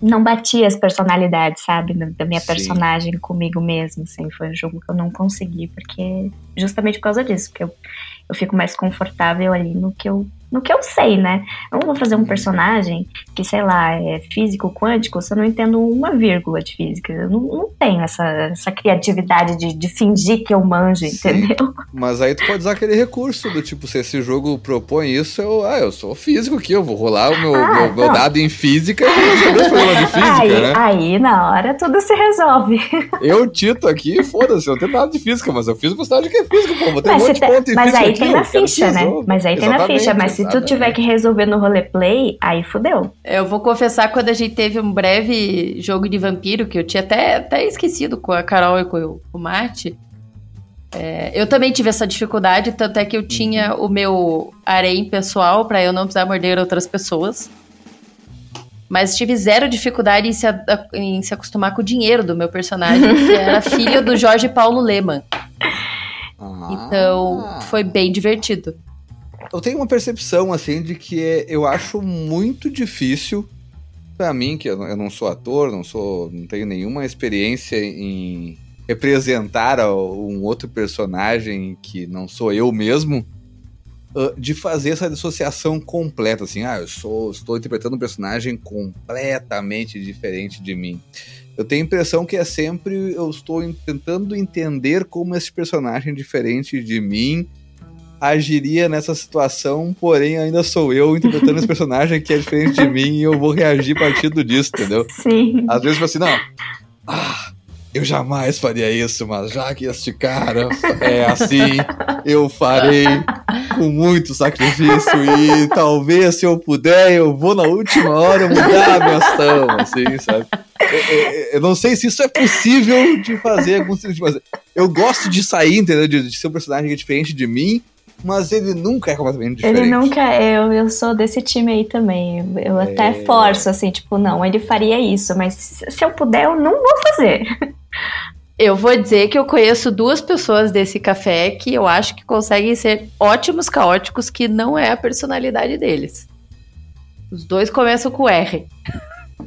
não batia as personalidades, sabe? Da minha Sim. personagem comigo mesmo, assim. Foi um jogo que eu não consegui, porque justamente por causa disso, porque eu, eu fico mais confortável ali no que eu no que eu sei, né? Eu não vou fazer um personagem que, sei lá, é físico quântico se eu não entendo uma vírgula de física. Eu não, não tenho essa, essa criatividade de, de fingir que eu manjo, Sim. entendeu? Mas aí tu pode usar aquele recurso do tipo, se esse jogo propõe isso, eu, ah, eu sou físico aqui, eu vou rolar o meu, ah, meu, meu dado em física e vou resolver os problemas de física, aí, né? Aí, na hora, tudo se resolve. Eu, Tito, aqui, foda-se, eu não tenho nada de física, mas eu fiz o personagem que é físico, pô, vou ter mas um monte de ponto em Mas aí aqui, tem na ficha, né? Mas aí tem na ficha, mas se tu tiver que resolver no roleplay, aí fudeu. Eu vou confessar quando a gente teve um breve jogo de vampiro, que eu tinha até, até esquecido com a Carol e com o Mate. É, eu também tive essa dificuldade, tanto é que eu tinha uhum. o meu harém pessoal para eu não precisar morder outras pessoas. Mas tive zero dificuldade em se, em se acostumar com o dinheiro do meu personagem, que era filho do Jorge Paulo Leman. Ah. Então, foi bem divertido. Eu tenho uma percepção, assim, de que eu acho muito difícil para mim, que eu não sou ator, não sou, não tenho nenhuma experiência em representar um outro personagem que não sou eu mesmo, de fazer essa dissociação completa, assim, ah, eu sou, estou interpretando um personagem completamente diferente de mim. Eu tenho a impressão que é sempre eu estou tentando entender como esse personagem diferente de mim agiria nessa situação, porém ainda sou eu interpretando esse personagem que é diferente de mim e eu vou reagir a partir disso, entendeu? Sim. Às vezes, assim, não. Ah, eu jamais faria isso, mas já que este cara é assim, eu farei com muito sacrifício e talvez se eu puder, eu vou na última hora mudar a minha ação, assim, sabe? Eu, eu, não sei se isso é possível de fazer, mas eu gosto de sair, entendeu? De, de ser um personagem diferente de mim, mas ele nunca é completamente diferente. Ele nunca é, eu, eu sou desse time aí também. Eu é... até forço, assim, tipo, não, ele faria isso, mas se eu puder, eu não vou fazer. Eu vou dizer que eu conheço duas pessoas desse café que eu acho que conseguem ser ótimos caóticos, que não é a personalidade deles. Os dois começam com R.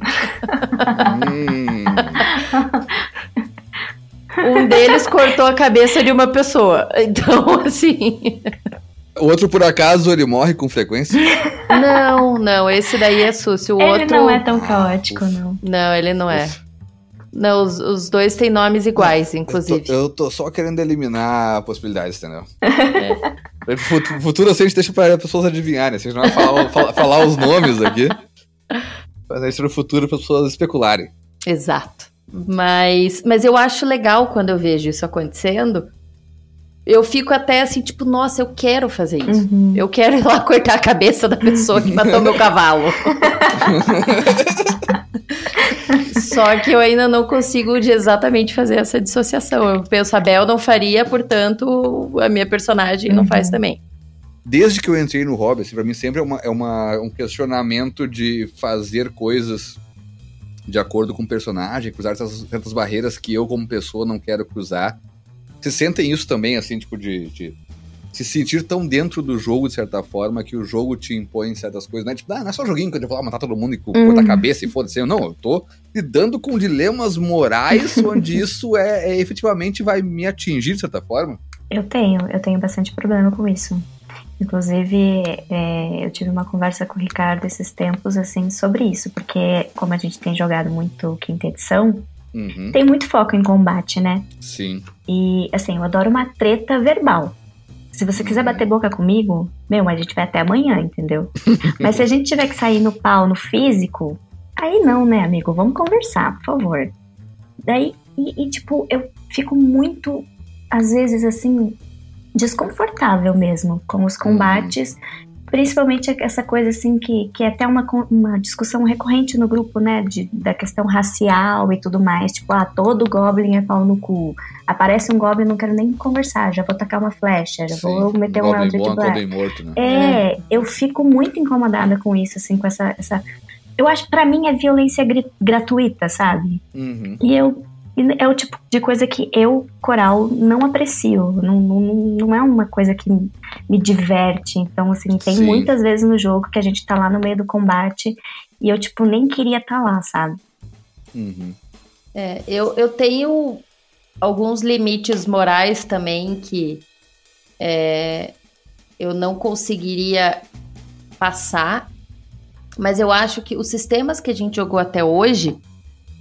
Hum. um deles cortou a cabeça de uma pessoa. Então, assim. O outro, por acaso, ele morre com frequência? Não, não, esse daí é Sucio. O ele outro... não é tão caótico, não. Não, ele não é. Não, os, os dois têm nomes iguais, inclusive. Eu tô, eu tô, só querendo eliminar possibilidades, entendeu? É. Futuro assim a gente deixa para as pessoas adivinharem. Assim, a gente não vai falar, falar, falar os nomes aqui. Mas aí no futuro para as pessoas especularem. Exato. Mas, mas eu acho legal quando eu vejo isso acontecendo. Eu fico até assim, tipo, nossa, eu quero fazer isso. Uhum. Eu quero ir lá cortar a cabeça da pessoa que matou meu cavalo. Só que eu ainda não consigo de exatamente fazer essa dissociação. Eu penso, a Bel não faria, portanto, a minha personagem uhum. não faz uhum. também. Desde que eu entrei no hobby, assim, pra mim sempre é, uma, é uma, um questionamento de fazer coisas de acordo com o personagem, cruzar certas, certas barreiras que eu, como pessoa, não quero cruzar. Vocês sentem isso também, assim, tipo, de, de se sentir tão dentro do jogo, de certa forma, que o jogo te impõe certas coisas. Não é tipo, ah, não é só joguinho que eu vou lá matar todo mundo e cortar uhum. a cabeça e foda-se. Não, eu tô lidando com dilemas morais onde isso é, é, efetivamente vai me atingir, de certa forma. Eu tenho, eu tenho bastante problema com isso. Inclusive, é, eu tive uma conversa com o Ricardo esses tempos, assim, sobre isso, porque como a gente tem jogado muito quinta edição, uhum. tem muito foco em combate, né? Sim. E, assim, eu adoro uma treta verbal. Se você quiser bater boca comigo, meu, a gente vai até amanhã, entendeu? Mas se a gente tiver que sair no pau, no físico, aí não, né, amigo? Vamos conversar, por favor. Daí, e, e tipo, eu fico muito, às vezes, assim, desconfortável mesmo com os combates. Uhum. Principalmente essa coisa assim que, que é até uma, uma discussão recorrente no grupo, né? De, da questão racial e tudo mais. Tipo, ah, todo Goblin é pau no cu. Aparece um Goblin, não quero nem conversar, já vou tacar uma flecha, já Sim, vou meter um Eldritch Blast. Morto, né? É, eu fico muito incomodada com isso, assim, com essa. essa... Eu acho, para mim, é violência gratuita, sabe? Uhum. E eu é o tipo de coisa que eu, coral, não aprecio. Não, não, não é uma coisa que me diverte. Então, assim, tem Sim. muitas vezes no jogo que a gente tá lá no meio do combate e eu, tipo, nem queria estar tá lá, sabe? Uhum. É, eu, eu tenho alguns limites morais também que é, eu não conseguiria passar. Mas eu acho que os sistemas que a gente jogou até hoje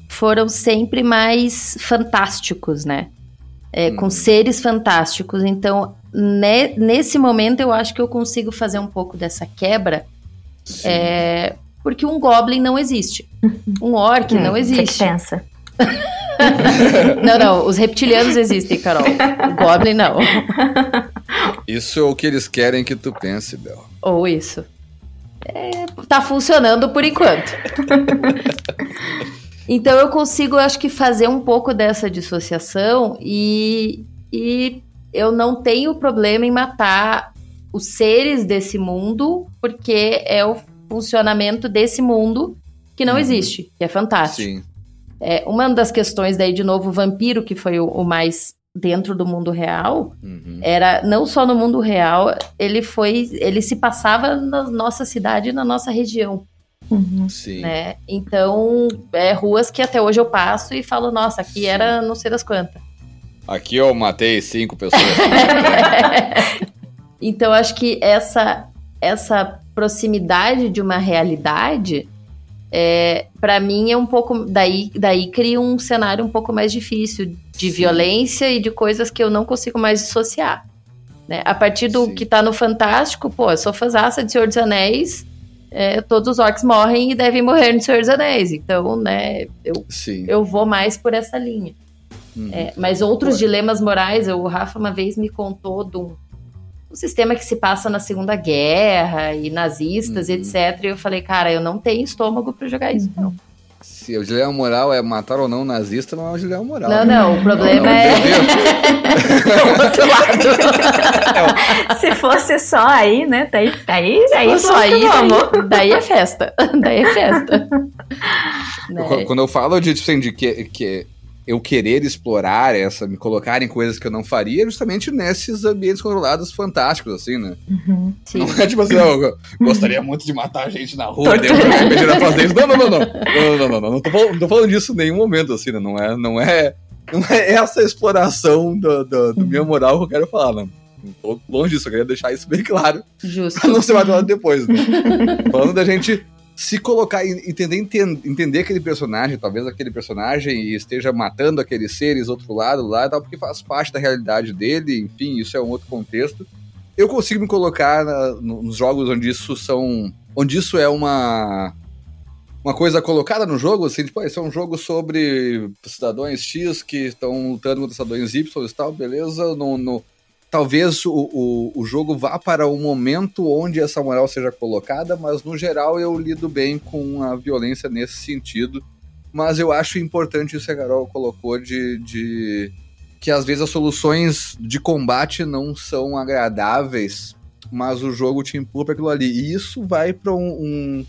foram sempre mais fantásticos, né? É, hum. Com uhum. seres fantásticos. Então, ne, nesse momento, eu acho que eu consigo fazer um pouco dessa quebra. É, porque um Goblin não existe. Um Orc hum, não existe. Você pensa. não, não, os reptilianos existem, Carol. O Goblin não. Isso é o que eles querem que tu pense, Bel. Ou isso. É, tá funcionando por enquanto. então eu consigo, acho que, fazer um pouco dessa dissociação e, e eu não tenho problema em matar os seres desse mundo, porque é o funcionamento desse mundo que não uhum. existe, que é fantástico. Sim. É, uma das questões daí, de novo, o vampiro, que foi o, o mais dentro do mundo real, uhum. era não só no mundo real, ele foi, ele se passava na nossa cidade, na nossa região. Uhum. Né? Então, é ruas que até hoje eu passo e falo, nossa, aqui Sim. era não sei das quantas. Aqui eu matei cinco pessoas. então, acho que essa, essa proximidade de uma realidade é, para mim é um pouco daí daí cria um cenário um pouco mais difícil de Sim. violência e de coisas que eu não consigo mais dissociar né? a partir do Sim. que tá no fantástico pô eu sou fãzaça de Senhor dos Anéis é, todos os orcs morrem e devem morrer no Senhor dos Anéis então né eu Sim. eu vou mais por essa linha uhum. é, mas outros dilemas morais o Rafa uma vez me contou de um um sistema que se passa na Segunda Guerra e nazistas, uhum. etc. E eu falei, cara, eu não tenho estômago para jogar isso, não. Se o dilema moral é matar ou não um nazista, não é um dilema moral. Não, não, o problema não, é. lado. Se fosse só aí, né? Daí, daí, daí só aí, daí, daí, é festa. Daí é festa. né? Quando eu falo de, tipo assim, de que, que eu querer explorar essa, me colocar em coisas que eu não faria, justamente nesses ambientes controlados fantásticos, assim, né? Uhum, não é tipo assim, eu gostaria muito de matar gente na rua e depois fazer isso. Não, não, não, não. Não, não, não, não. Não tô, falando, não tô falando disso em nenhum momento, assim, né? Não é, não é, não é essa exploração do, do, do minha moral que eu quero falar, não. Não tô longe disso, eu queria deixar isso bem claro. Justo. Pra não ser mais depois, né? Falando da gente se colocar, entender, entender aquele personagem, talvez aquele personagem esteja matando aqueles seres outro lado lá tal, porque faz parte da realidade dele, enfim, isso é um outro contexto. Eu consigo me colocar na, nos jogos onde isso são. onde isso é uma. Uma coisa colocada no jogo, assim, tipo, esse é um jogo sobre cidadãos X que estão lutando contra cidadãos Y e tal, beleza? No, no, talvez o, o, o, jogo vá para um momento onde essa moral seja colocada, mas no geral eu lido bem com a violência nesse sentido. Mas eu acho importante isso que a Carol colocou de, de que às vezes as soluções de combate não são agradáveis, mas o jogo te empurra para aquilo ali. E isso vai para um, um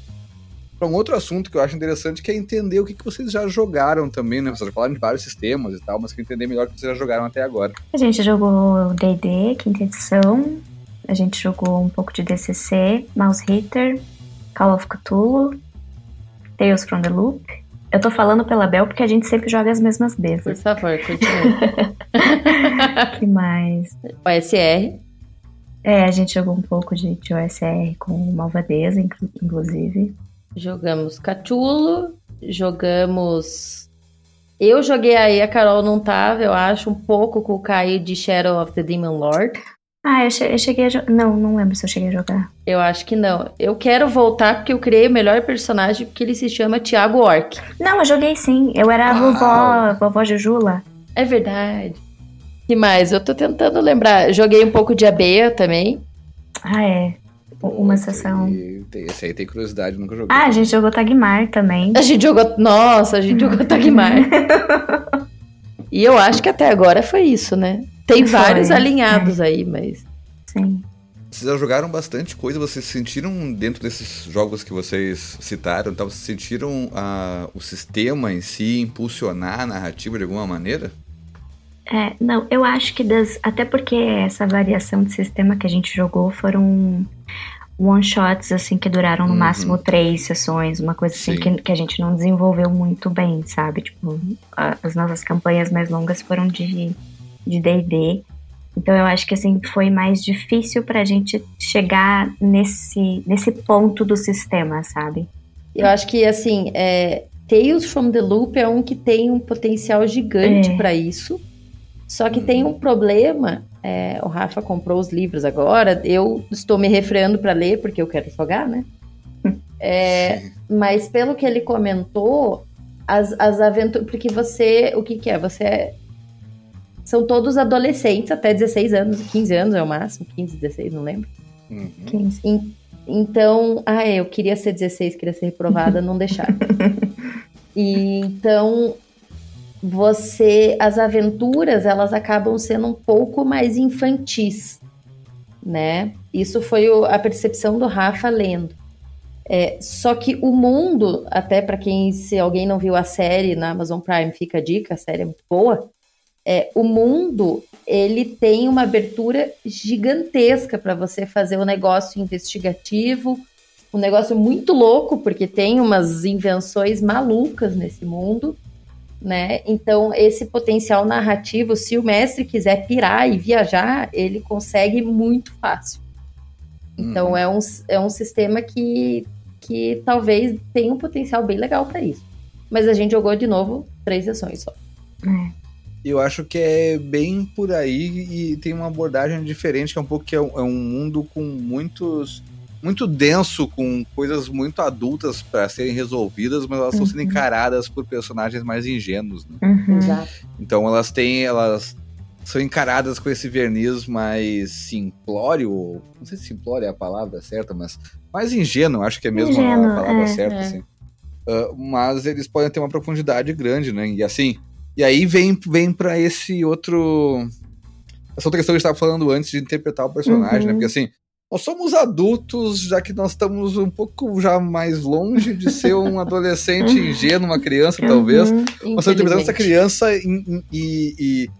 para um outro assunto que eu acho interessante, que é entender o que, que vocês já jogaram também, né? Vocês já falaram de vários sistemas e tal, mas que entender melhor o que vocês já jogaram até agora. A gente jogou D&D, quinta edição, a gente jogou um pouco de DCC, Mouse Hitter, Call of Cthulhu, Tales from the Loop. Eu tô falando pela Bel porque a gente sempre joga as mesmas mesas. Por favor, continue. que mais? OSR. É, a gente jogou um pouco de, de OSR com Malvadeza, inclusive. Jogamos Catulo, jogamos. Eu joguei aí, a Carol não tava, eu acho, um pouco com o Caio de Shadow of the Demon Lord. Ah, eu, cheguei a jogar. Não, não lembro se eu cheguei a jogar. Eu acho que não. Eu quero voltar porque eu criei o melhor personagem, porque ele se chama Thiago Orc. Não, eu joguei sim. Eu era a vovó, vovó Jujula. É verdade. que mais? Eu tô tentando lembrar. Joguei um pouco de abeia também. Ah, é uma sessão. Esse aí tem curiosidade, nunca joguei. Ah, a gente jogou Tagmar também. A gente jogou. Nossa, a gente jogou Tagmar. e eu acho que até agora foi isso, né? Tem foi, vários alinhados é. aí, mas. Sim. Vocês já jogaram bastante coisa, vocês sentiram dentro desses jogos que vocês citaram, tá, vocês sentiram uh, o sistema em si impulsionar a narrativa de alguma maneira? É, não, eu acho que das. Até porque essa variação de sistema que a gente jogou foram one shots assim que duraram no uhum. máximo três sessões, uma coisa assim que, que, a gente não desenvolveu muito bem, sabe? Tipo, a, as nossas campanhas mais longas foram de de D&D. Então eu acho que assim foi mais difícil pra gente chegar nesse nesse ponto do sistema, sabe? Eu acho que assim, é, Tales from the Loop é um que tem um potencial gigante é. para isso. Só que tem um problema. É, o Rafa comprou os livros agora. Eu estou me refreando para ler porque eu quero jogar, né? É, mas pelo que ele comentou, as, as aventuras. Porque você. O que, que é? Você é. São todos adolescentes, até 16 anos, 15 anos é o máximo, 15, 16, não lembro. Uhum. 15. In, então, ah, é, eu queria ser 16, queria ser reprovada, não deixaram. E, então, você, as aventuras, elas acabam sendo um pouco mais infantis, né? Isso foi o, a percepção do Rafa lendo. É, só que o mundo, até para quem, se alguém não viu a série na Amazon Prime, fica a dica, a série é muito boa. É, o mundo ele tem uma abertura gigantesca para você fazer um negócio investigativo, um negócio muito louco, porque tem umas invenções malucas nesse mundo, né? Então, esse potencial narrativo, se o mestre quiser pirar e viajar, ele consegue muito fácil. Então, uhum. é, um, é um sistema que que talvez tenha um potencial bem legal para isso. Mas a gente jogou de novo três sessões só. É. Eu acho que é bem por aí e tem uma abordagem diferente, que é um pouco que é um, é um mundo com muitos. Muito denso, com coisas muito adultas para serem resolvidas, mas elas estão sendo uhum. encaradas por personagens mais ingênuos. Né? Uhum. Então elas têm. elas são encaradas com esse verniz mais simplório, não sei se simplório é a palavra certa, mas mais ingênuo, acho que é mesmo ingênuo, a palavra é, certa, é. assim. Uh, mas eles podem ter uma profundidade grande, né? E assim, e aí vem, vem para esse outro. Essa outra questão que a gente estava falando antes de interpretar o personagem, né? uhum. né? Porque assim, nós somos adultos, já que nós estamos um pouco já mais longe de ser um adolescente ingênuo, uma criança, talvez. Uhum. Nós estamos interpretando essa criança e, e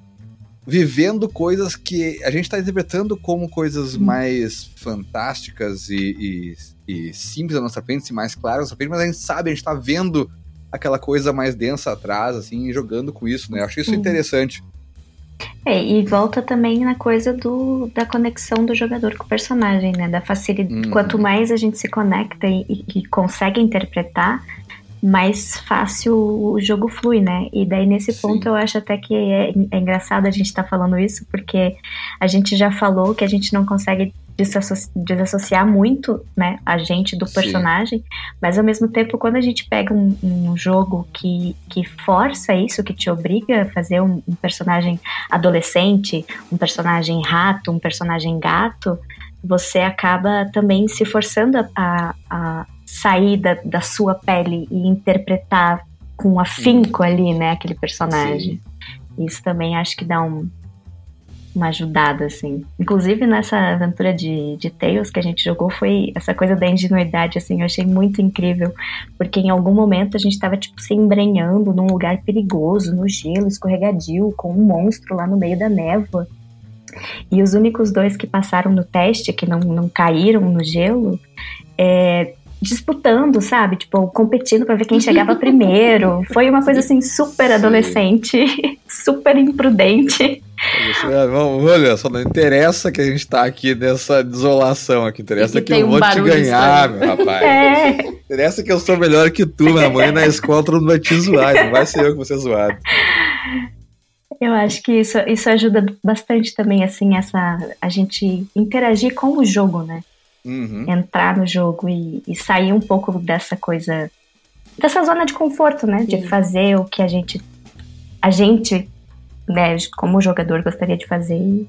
vivendo coisas que a gente está interpretando como coisas hum. mais fantásticas e, e, e, simples na nossa frente, mais claras na nossa frente, mas a gente sabe, a gente está vendo aquela coisa mais densa atrás, assim, jogando com isso, né? Eu acho isso interessante. É, e volta também na coisa do, da conexão do jogador com o personagem, né? Da facilidade. Uhum. Quanto mais a gente se conecta e, e, consegue interpretar, mais fácil o jogo flui, né? E daí nesse Sim. ponto eu acho até que é, é engraçado a gente estar tá falando isso, porque a gente já falou que a gente não consegue desassociar muito, né, a gente do personagem, Sim. mas ao mesmo tempo, quando a gente pega um, um, jogo que, que força isso, que te obriga a fazer um, um personagem adolescente, um personagem rato, um personagem gato, você acaba também se forçando a, a sair da, da sua pele e interpretar com afinco ali, né, aquele personagem. Sim. Isso também acho que dá um, uma ajudada, assim. Inclusive nessa aventura de, de Tales que a gente jogou, foi essa coisa da ingenuidade, assim, eu achei muito incrível, porque em algum momento a gente tava, tipo, se embrenhando num lugar perigoso, no gelo, escorregadio, com um monstro lá no meio da névoa. E os únicos dois que passaram no teste, que não, não caíram no gelo, é, disputando, sabe? Tipo, competindo para ver quem chegava primeiro. Foi uma coisa assim super adolescente, super imprudente. Olha, só não interessa que a gente tá aqui nessa desolação aqui. Interessa que, que eu um vou te ganhar, meu rapaz. É. Interessa que eu sou melhor que tu, minha mãe na escola todo mundo vai te zoar, não vai ser eu que vou ser zoado. Eu acho que isso, isso ajuda bastante também, assim, essa a gente interagir com o jogo, né? Uhum. entrar no jogo e, e, sair um pouco dessa coisa, dessa zona de conforto, né? Sim. De fazer o que a gente, a gente, né, como jogador gostaria de fazer e,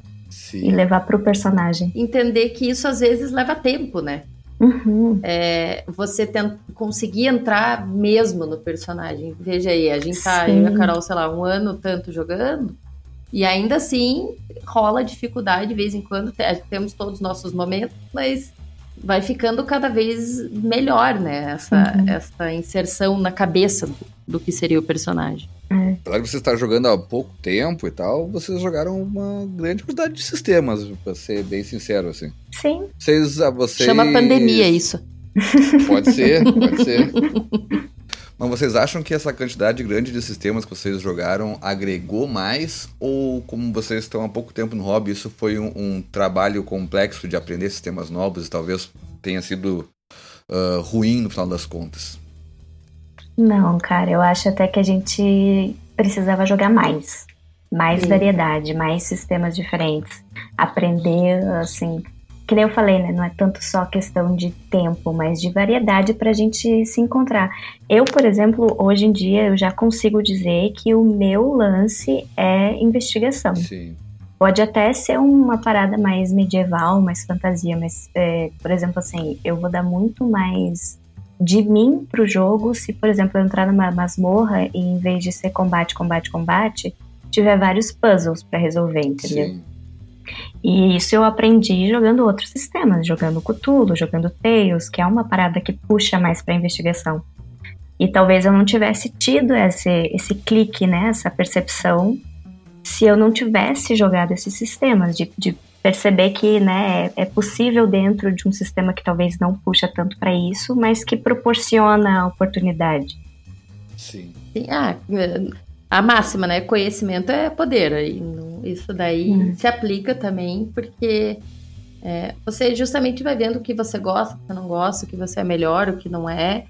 e levar pro personagem. Entender que isso às vezes leva tempo, né? Uhum. É, você tem, conseguir entrar mesmo no personagem. Veja aí, a gente tá, Sim. eu e a Carol, sei lá, um ano tanto jogando, e ainda assim rola dificuldade de vez em quando, temos todos os nossos momentos, mas vai ficando cada vez melhor, né? Essa, uhum. essa inserção na cabeça do, do que seria o personagem. É. Apesar de você estar jogando há pouco tempo e tal, vocês jogaram uma grande quantidade de sistemas, pra ser bem sincero, assim. Sim. Vocês, ah, vocês... Chama pandemia isso. Pode ser, pode ser. Mas vocês acham que essa quantidade grande de sistemas que vocês jogaram agregou mais? Ou como vocês estão há pouco tempo no hobby, isso foi um, um trabalho complexo de aprender sistemas novos e talvez tenha sido uh, ruim no final das contas? Não, cara, eu acho até que a gente precisava jogar mais. Mais Sim. variedade, mais sistemas diferentes. Aprender, assim, que nem eu falei, né? Não é tanto só questão de tempo, mas de variedade para a gente se encontrar. Eu, por exemplo, hoje em dia eu já consigo dizer que o meu lance é investigação. Sim. Pode até ser uma parada mais medieval, mais fantasia, mas, é, por exemplo, assim, eu vou dar muito mais de mim pro jogo se, por exemplo, eu entrar numa masmorra e em vez de ser combate, combate, combate, tiver vários puzzles para resolver, entendeu? Sim. E isso eu aprendi jogando outros sistemas, jogando Cthulhu, jogando Tales, que é uma parada que puxa mais para investigação. E talvez eu não tivesse tido esse, esse clique, né, essa percepção, se eu não tivesse jogado esses sistemas, de, de perceber que né, é, é possível dentro de um sistema que talvez não puxa tanto para isso, mas que proporciona a oportunidade. Sim. Ah, a máxima, né? Conhecimento é poder. E isso daí hum. se aplica também, porque é, você justamente vai vendo o que você gosta, o que você não gosta, o que você é melhor, o que não é.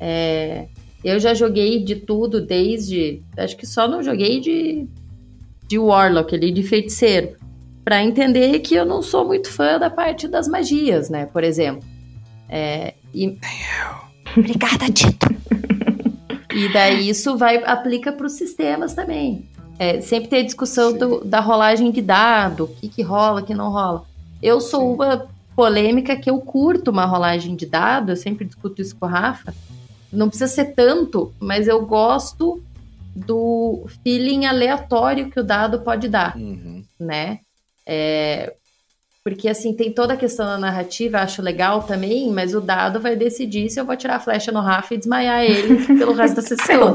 é eu já joguei de tudo, desde. Acho que só não joguei de, de Warlock ali, de feiticeiro. para entender que eu não sou muito fã da parte das magias, né? Por exemplo. É, e... Obrigada, Tito. E daí isso vai aplica para os sistemas também. É, sempre tem a discussão do, da rolagem de dado, o que, que rola, o que não rola. Eu sou Sim. uma polêmica que eu curto uma rolagem de dado, eu sempre discuto isso com a Rafa. Não precisa ser tanto, mas eu gosto do feeling aleatório que o dado pode dar, uhum. né? É, porque, assim, tem toda a questão da narrativa, acho legal também, mas o dado vai decidir se eu vou tirar a flecha no Rafa e desmaiar ele pelo resto da sessão.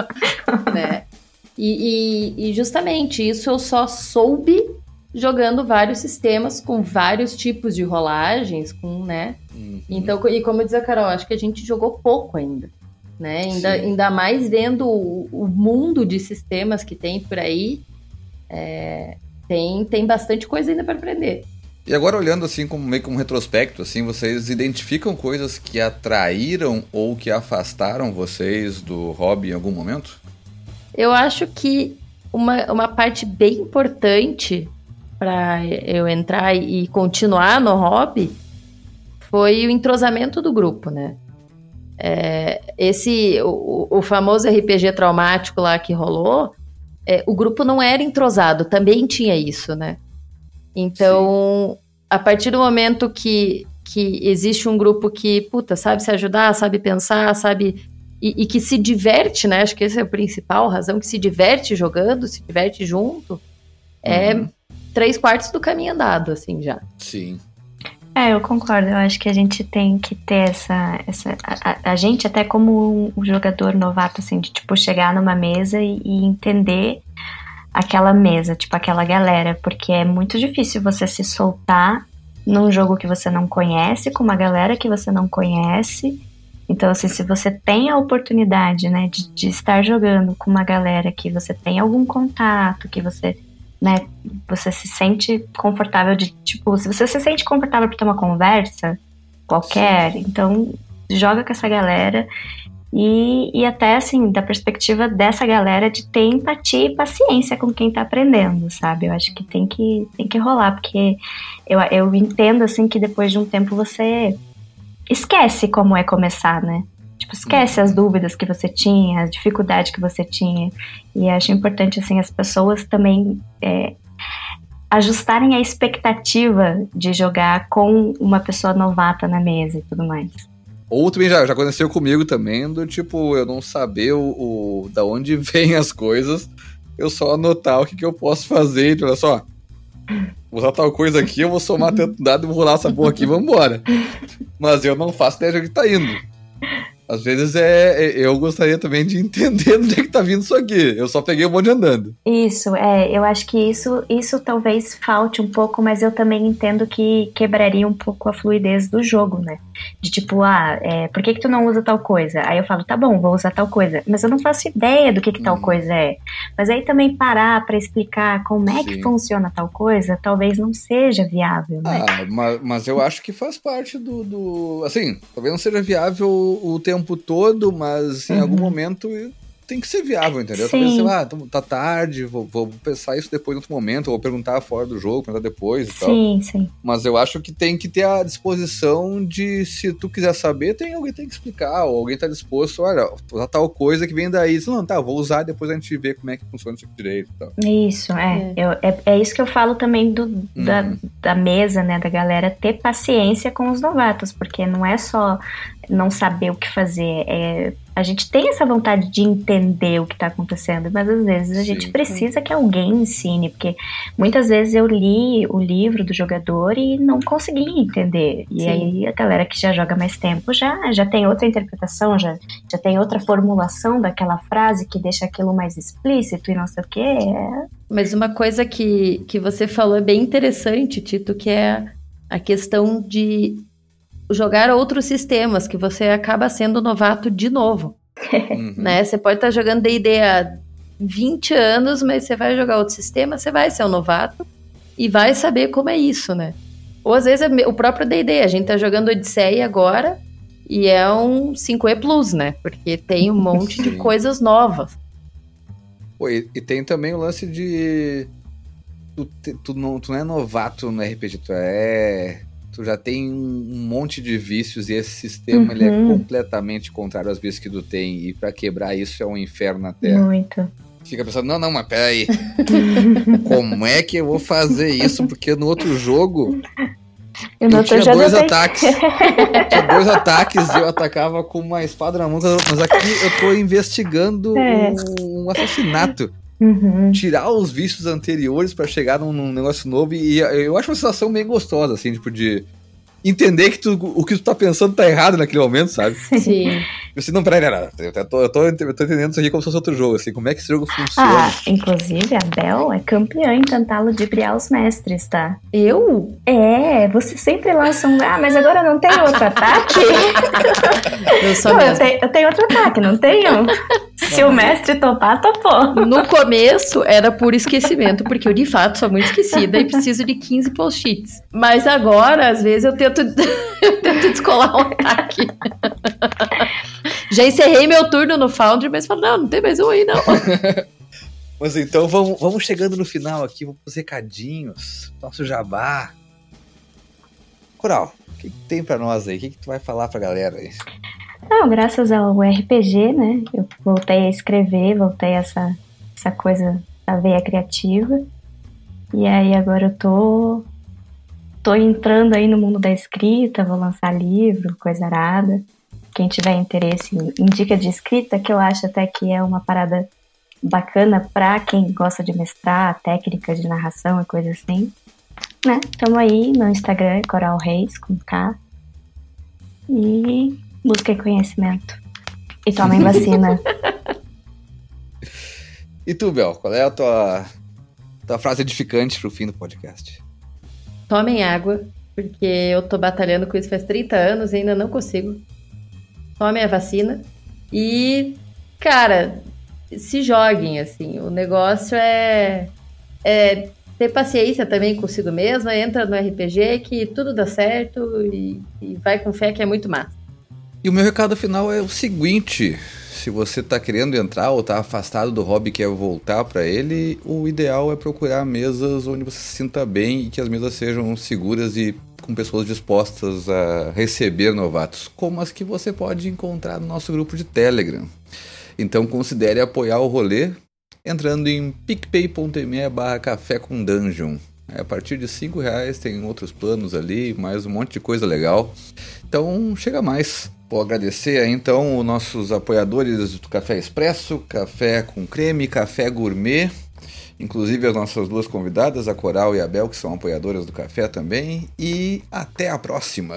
né? E, e, e, justamente isso eu só soube jogando vários sistemas com vários tipos de rolagens, com, né? Uhum. Então, e como diz a Carol, acho que a gente jogou pouco ainda. Né? Ainda, ainda mais vendo o, o mundo de sistemas que tem por aí. É, tem, tem bastante coisa ainda para aprender. E agora olhando assim como meio como um retrospecto, assim, vocês identificam coisas que atraíram ou que afastaram vocês do hobby em algum momento? Eu acho que uma, uma parte bem importante para eu entrar e continuar no hobby foi o entrosamento do grupo, né? É, esse o, o famoso RPG traumático lá que rolou, é, o grupo não era entrosado, também tinha isso, né? Então, Sim. a partir do momento que, que existe um grupo que, puta, sabe se ajudar, sabe pensar, sabe. E, e que se diverte, né? Acho que esse é o principal razão, que se diverte jogando, se diverte junto, é uhum. três quartos do caminho andado, assim, já. Sim. É, eu concordo. Eu acho que a gente tem que ter essa. essa a, a gente, até como um jogador novato, assim, de tipo, chegar numa mesa e, e, entender aquela mesa, tipo, aquela galera, porque é muito difícil você se soltar num jogo que você não conhece, com uma galera que você não conhece. Então, assim, se você tem a oportunidade, né, de, de estar jogando com uma galera que você tem algum contato, que você né? Você se sente confortável de, tipo, se você se sente confortável para ter uma conversa qualquer, Sim. então joga com essa galera e, e até assim, da perspectiva dessa galera de ter empatia e paciência com quem tá aprendendo, sabe? Eu acho que tem que, tem que rolar, porque eu, eu entendo assim que depois de um tempo você esquece como é começar, né? Tipo, esquece as dúvidas que você tinha, as dificuldades que você tinha. E acho importante, assim, as pessoas também é, ajustarem a expectativa de jogar com uma pessoa novata na mesa e tudo mais. Ou também já, já aconteceu comigo também, do tipo, eu não saber o, o da onde vêm as coisas, eu só anotar o que, que eu posso fazer, olha só, vou usar tal coisa aqui, eu vou somar tanto dado vou rolar essa porra aqui vambora. Mas eu não faço ideia de onde tá indo. Às vezes é, é, eu gostaria também de entender onde é que tá vindo isso aqui. Eu só peguei um monte andando. Isso, é, eu acho que isso, isso talvez falte um pouco, mas eu também entendo que quebraria um pouco a fluidez do jogo, né? De tipo, ah, é, por que que tu não usa tal coisa? Aí eu falo, tá bom, vou usar tal coisa. Mas eu não faço ideia do que que tal hum. coisa é. Mas aí também parar para explicar como é Sim. que funciona tal coisa, talvez não seja viável, né? Ah, mas, mas eu acho que faz parte do, do... Assim, talvez não seja viável o tempo todo, mas em uhum. algum momento tem que ser viável, entendeu? Talvez, sei lá, tá tarde, vou, vou, pensar isso depois em outro momento, vou perguntar fora do jogo, perguntar depois e sim, tal. Sim, sim. Mas eu acho que tem que ter a disposição de, se tu quiser saber, tem alguém que tem que explicar, ou alguém tá disposto, olha, usar tal coisa que vem daí. Não, tá, vou usar, depois a gente vê como é que funciona isso direito e tal. Isso, é. É. Eu, é. é. isso que eu falo também do, uhum. da, da mesa, né, da galera, ter paciência com os novatos, porque não é só não saber o que fazer. É, a gente tem essa vontade de entender o que está acontecendo, mas às vezes a Sim. gente precisa que alguém ensine, porque muitas vezes eu li o livro do jogador e não consegui entender. E Sim. aí a galera que já joga mais tempo já, já tem outra interpretação, já, já tem outra formulação daquela frase que deixa aquilo mais explícito e não sei o quê. É... Mas uma coisa que, que você falou é bem interessante, Tito, que é a questão de jogar outros sistemas, que você acaba sendo novato de novo. Uhum. né? Você pode estar tá jogando D&D há 20 anos, mas você vai jogar outro sistema, você vai ser um novato e vai saber como é isso, né? Ou às vezes é o próprio D&D, a gente tá jogando Odisseia agora e é um 5E Plus, né? Porque tem um monte de coisas novas. Pô, e, e, tem também o lance de... Tu, tu, não, tu não é novato no RPG, tu é tu já tem um monte de vícios e esse sistema uhum. ele é uhum. completamente contrário aos vícios que tu tem. E para quebrar isso é um inferno na Terra. Muito. Fica pensando, não, não, mas peraí. Como é que eu vou fazer isso? Porque no outro jogo. Eu, eu tinha dois ataques. tinha dois ataques e eu atacava com uma espada na mão, mas aqui eu tô investigando é. um assassinato. Uhum. Tirar os vícios anteriores para chegar num, num, negócio novo. E eu acho uma sensação bem gostosa, assim, tipo, de entender que tu, o que tu tá pensando tá errado naquele momento, sabe? Sim. Eu assim, não, peraí, peraí, eu tô, eu, tô, eu tô entendendo isso aqui como se fosse outro jogo, assim, como é que esse jogo funciona. Ah, inclusive a Bel é campeã em tentar ludibriar os mestres, tá? Eu? É, você sempre lança um, ah, mas agora não tem outro ataque? eu sou não, eu tenho, eu tenho outro ataque, não tenho? Se o mestre topar, topou. No começo era por esquecimento, porque eu de fato sou muito esquecida e preciso de 15 post-its. Mas agora, às vezes, eu tento, eu tento descolar um ataque. Já encerrei meu turno no Foundry, mas falo, não, não tem mais um aí, não. mas então vamos, vamos chegando no final aqui, vamos pros recadinhos, nosso jabá. Coral, o que, que tem para nós aí? O que, que tu vai falar pra galera aí? Não, graças ao RPG, né? Eu voltei a escrever, voltei a essa, essa coisa da veia criativa. E aí agora eu tô tô entrando aí no mundo da escrita, vou lançar livro, coisa arada. Quem tiver interesse em dica de escrita, que eu acho até que é uma parada bacana para quem gosta de mestrar, técnicas de narração e coisa assim. Né? Tamo aí no Instagram, Coral Reis, com K. E busquem conhecimento. E tomem vacina. e tu, Bel, qual é a tua, tua frase edificante pro fim do podcast? Tomem água, porque eu tô batalhando com isso faz 30 anos e ainda não consigo. Tomem a vacina. E, cara, se joguem, assim. O negócio é, é ter paciência também consigo mesma. Entra no RPG que tudo dá certo e, e vai com fé que é muito massa. E o meu recado final é o seguinte: se você está querendo entrar ou está afastado do hobby e quer voltar para ele, o ideal é procurar mesas onde você se sinta bem e que as mesas sejam seguras e com pessoas dispostas a receber novatos, como as que você pode encontrar no nosso grupo de Telegram. Então considere apoiar o rolê entrando em picpay.me barra café com dungeon. É, a partir de 5 reais tem outros planos ali, mais um monte de coisa legal. Então chega mais. Vou agradecer então os nossos apoiadores do Café Expresso, Café com Creme, Café Gourmet, inclusive as nossas duas convidadas, a Coral e a Bel, que são apoiadoras do café também. E até a próxima!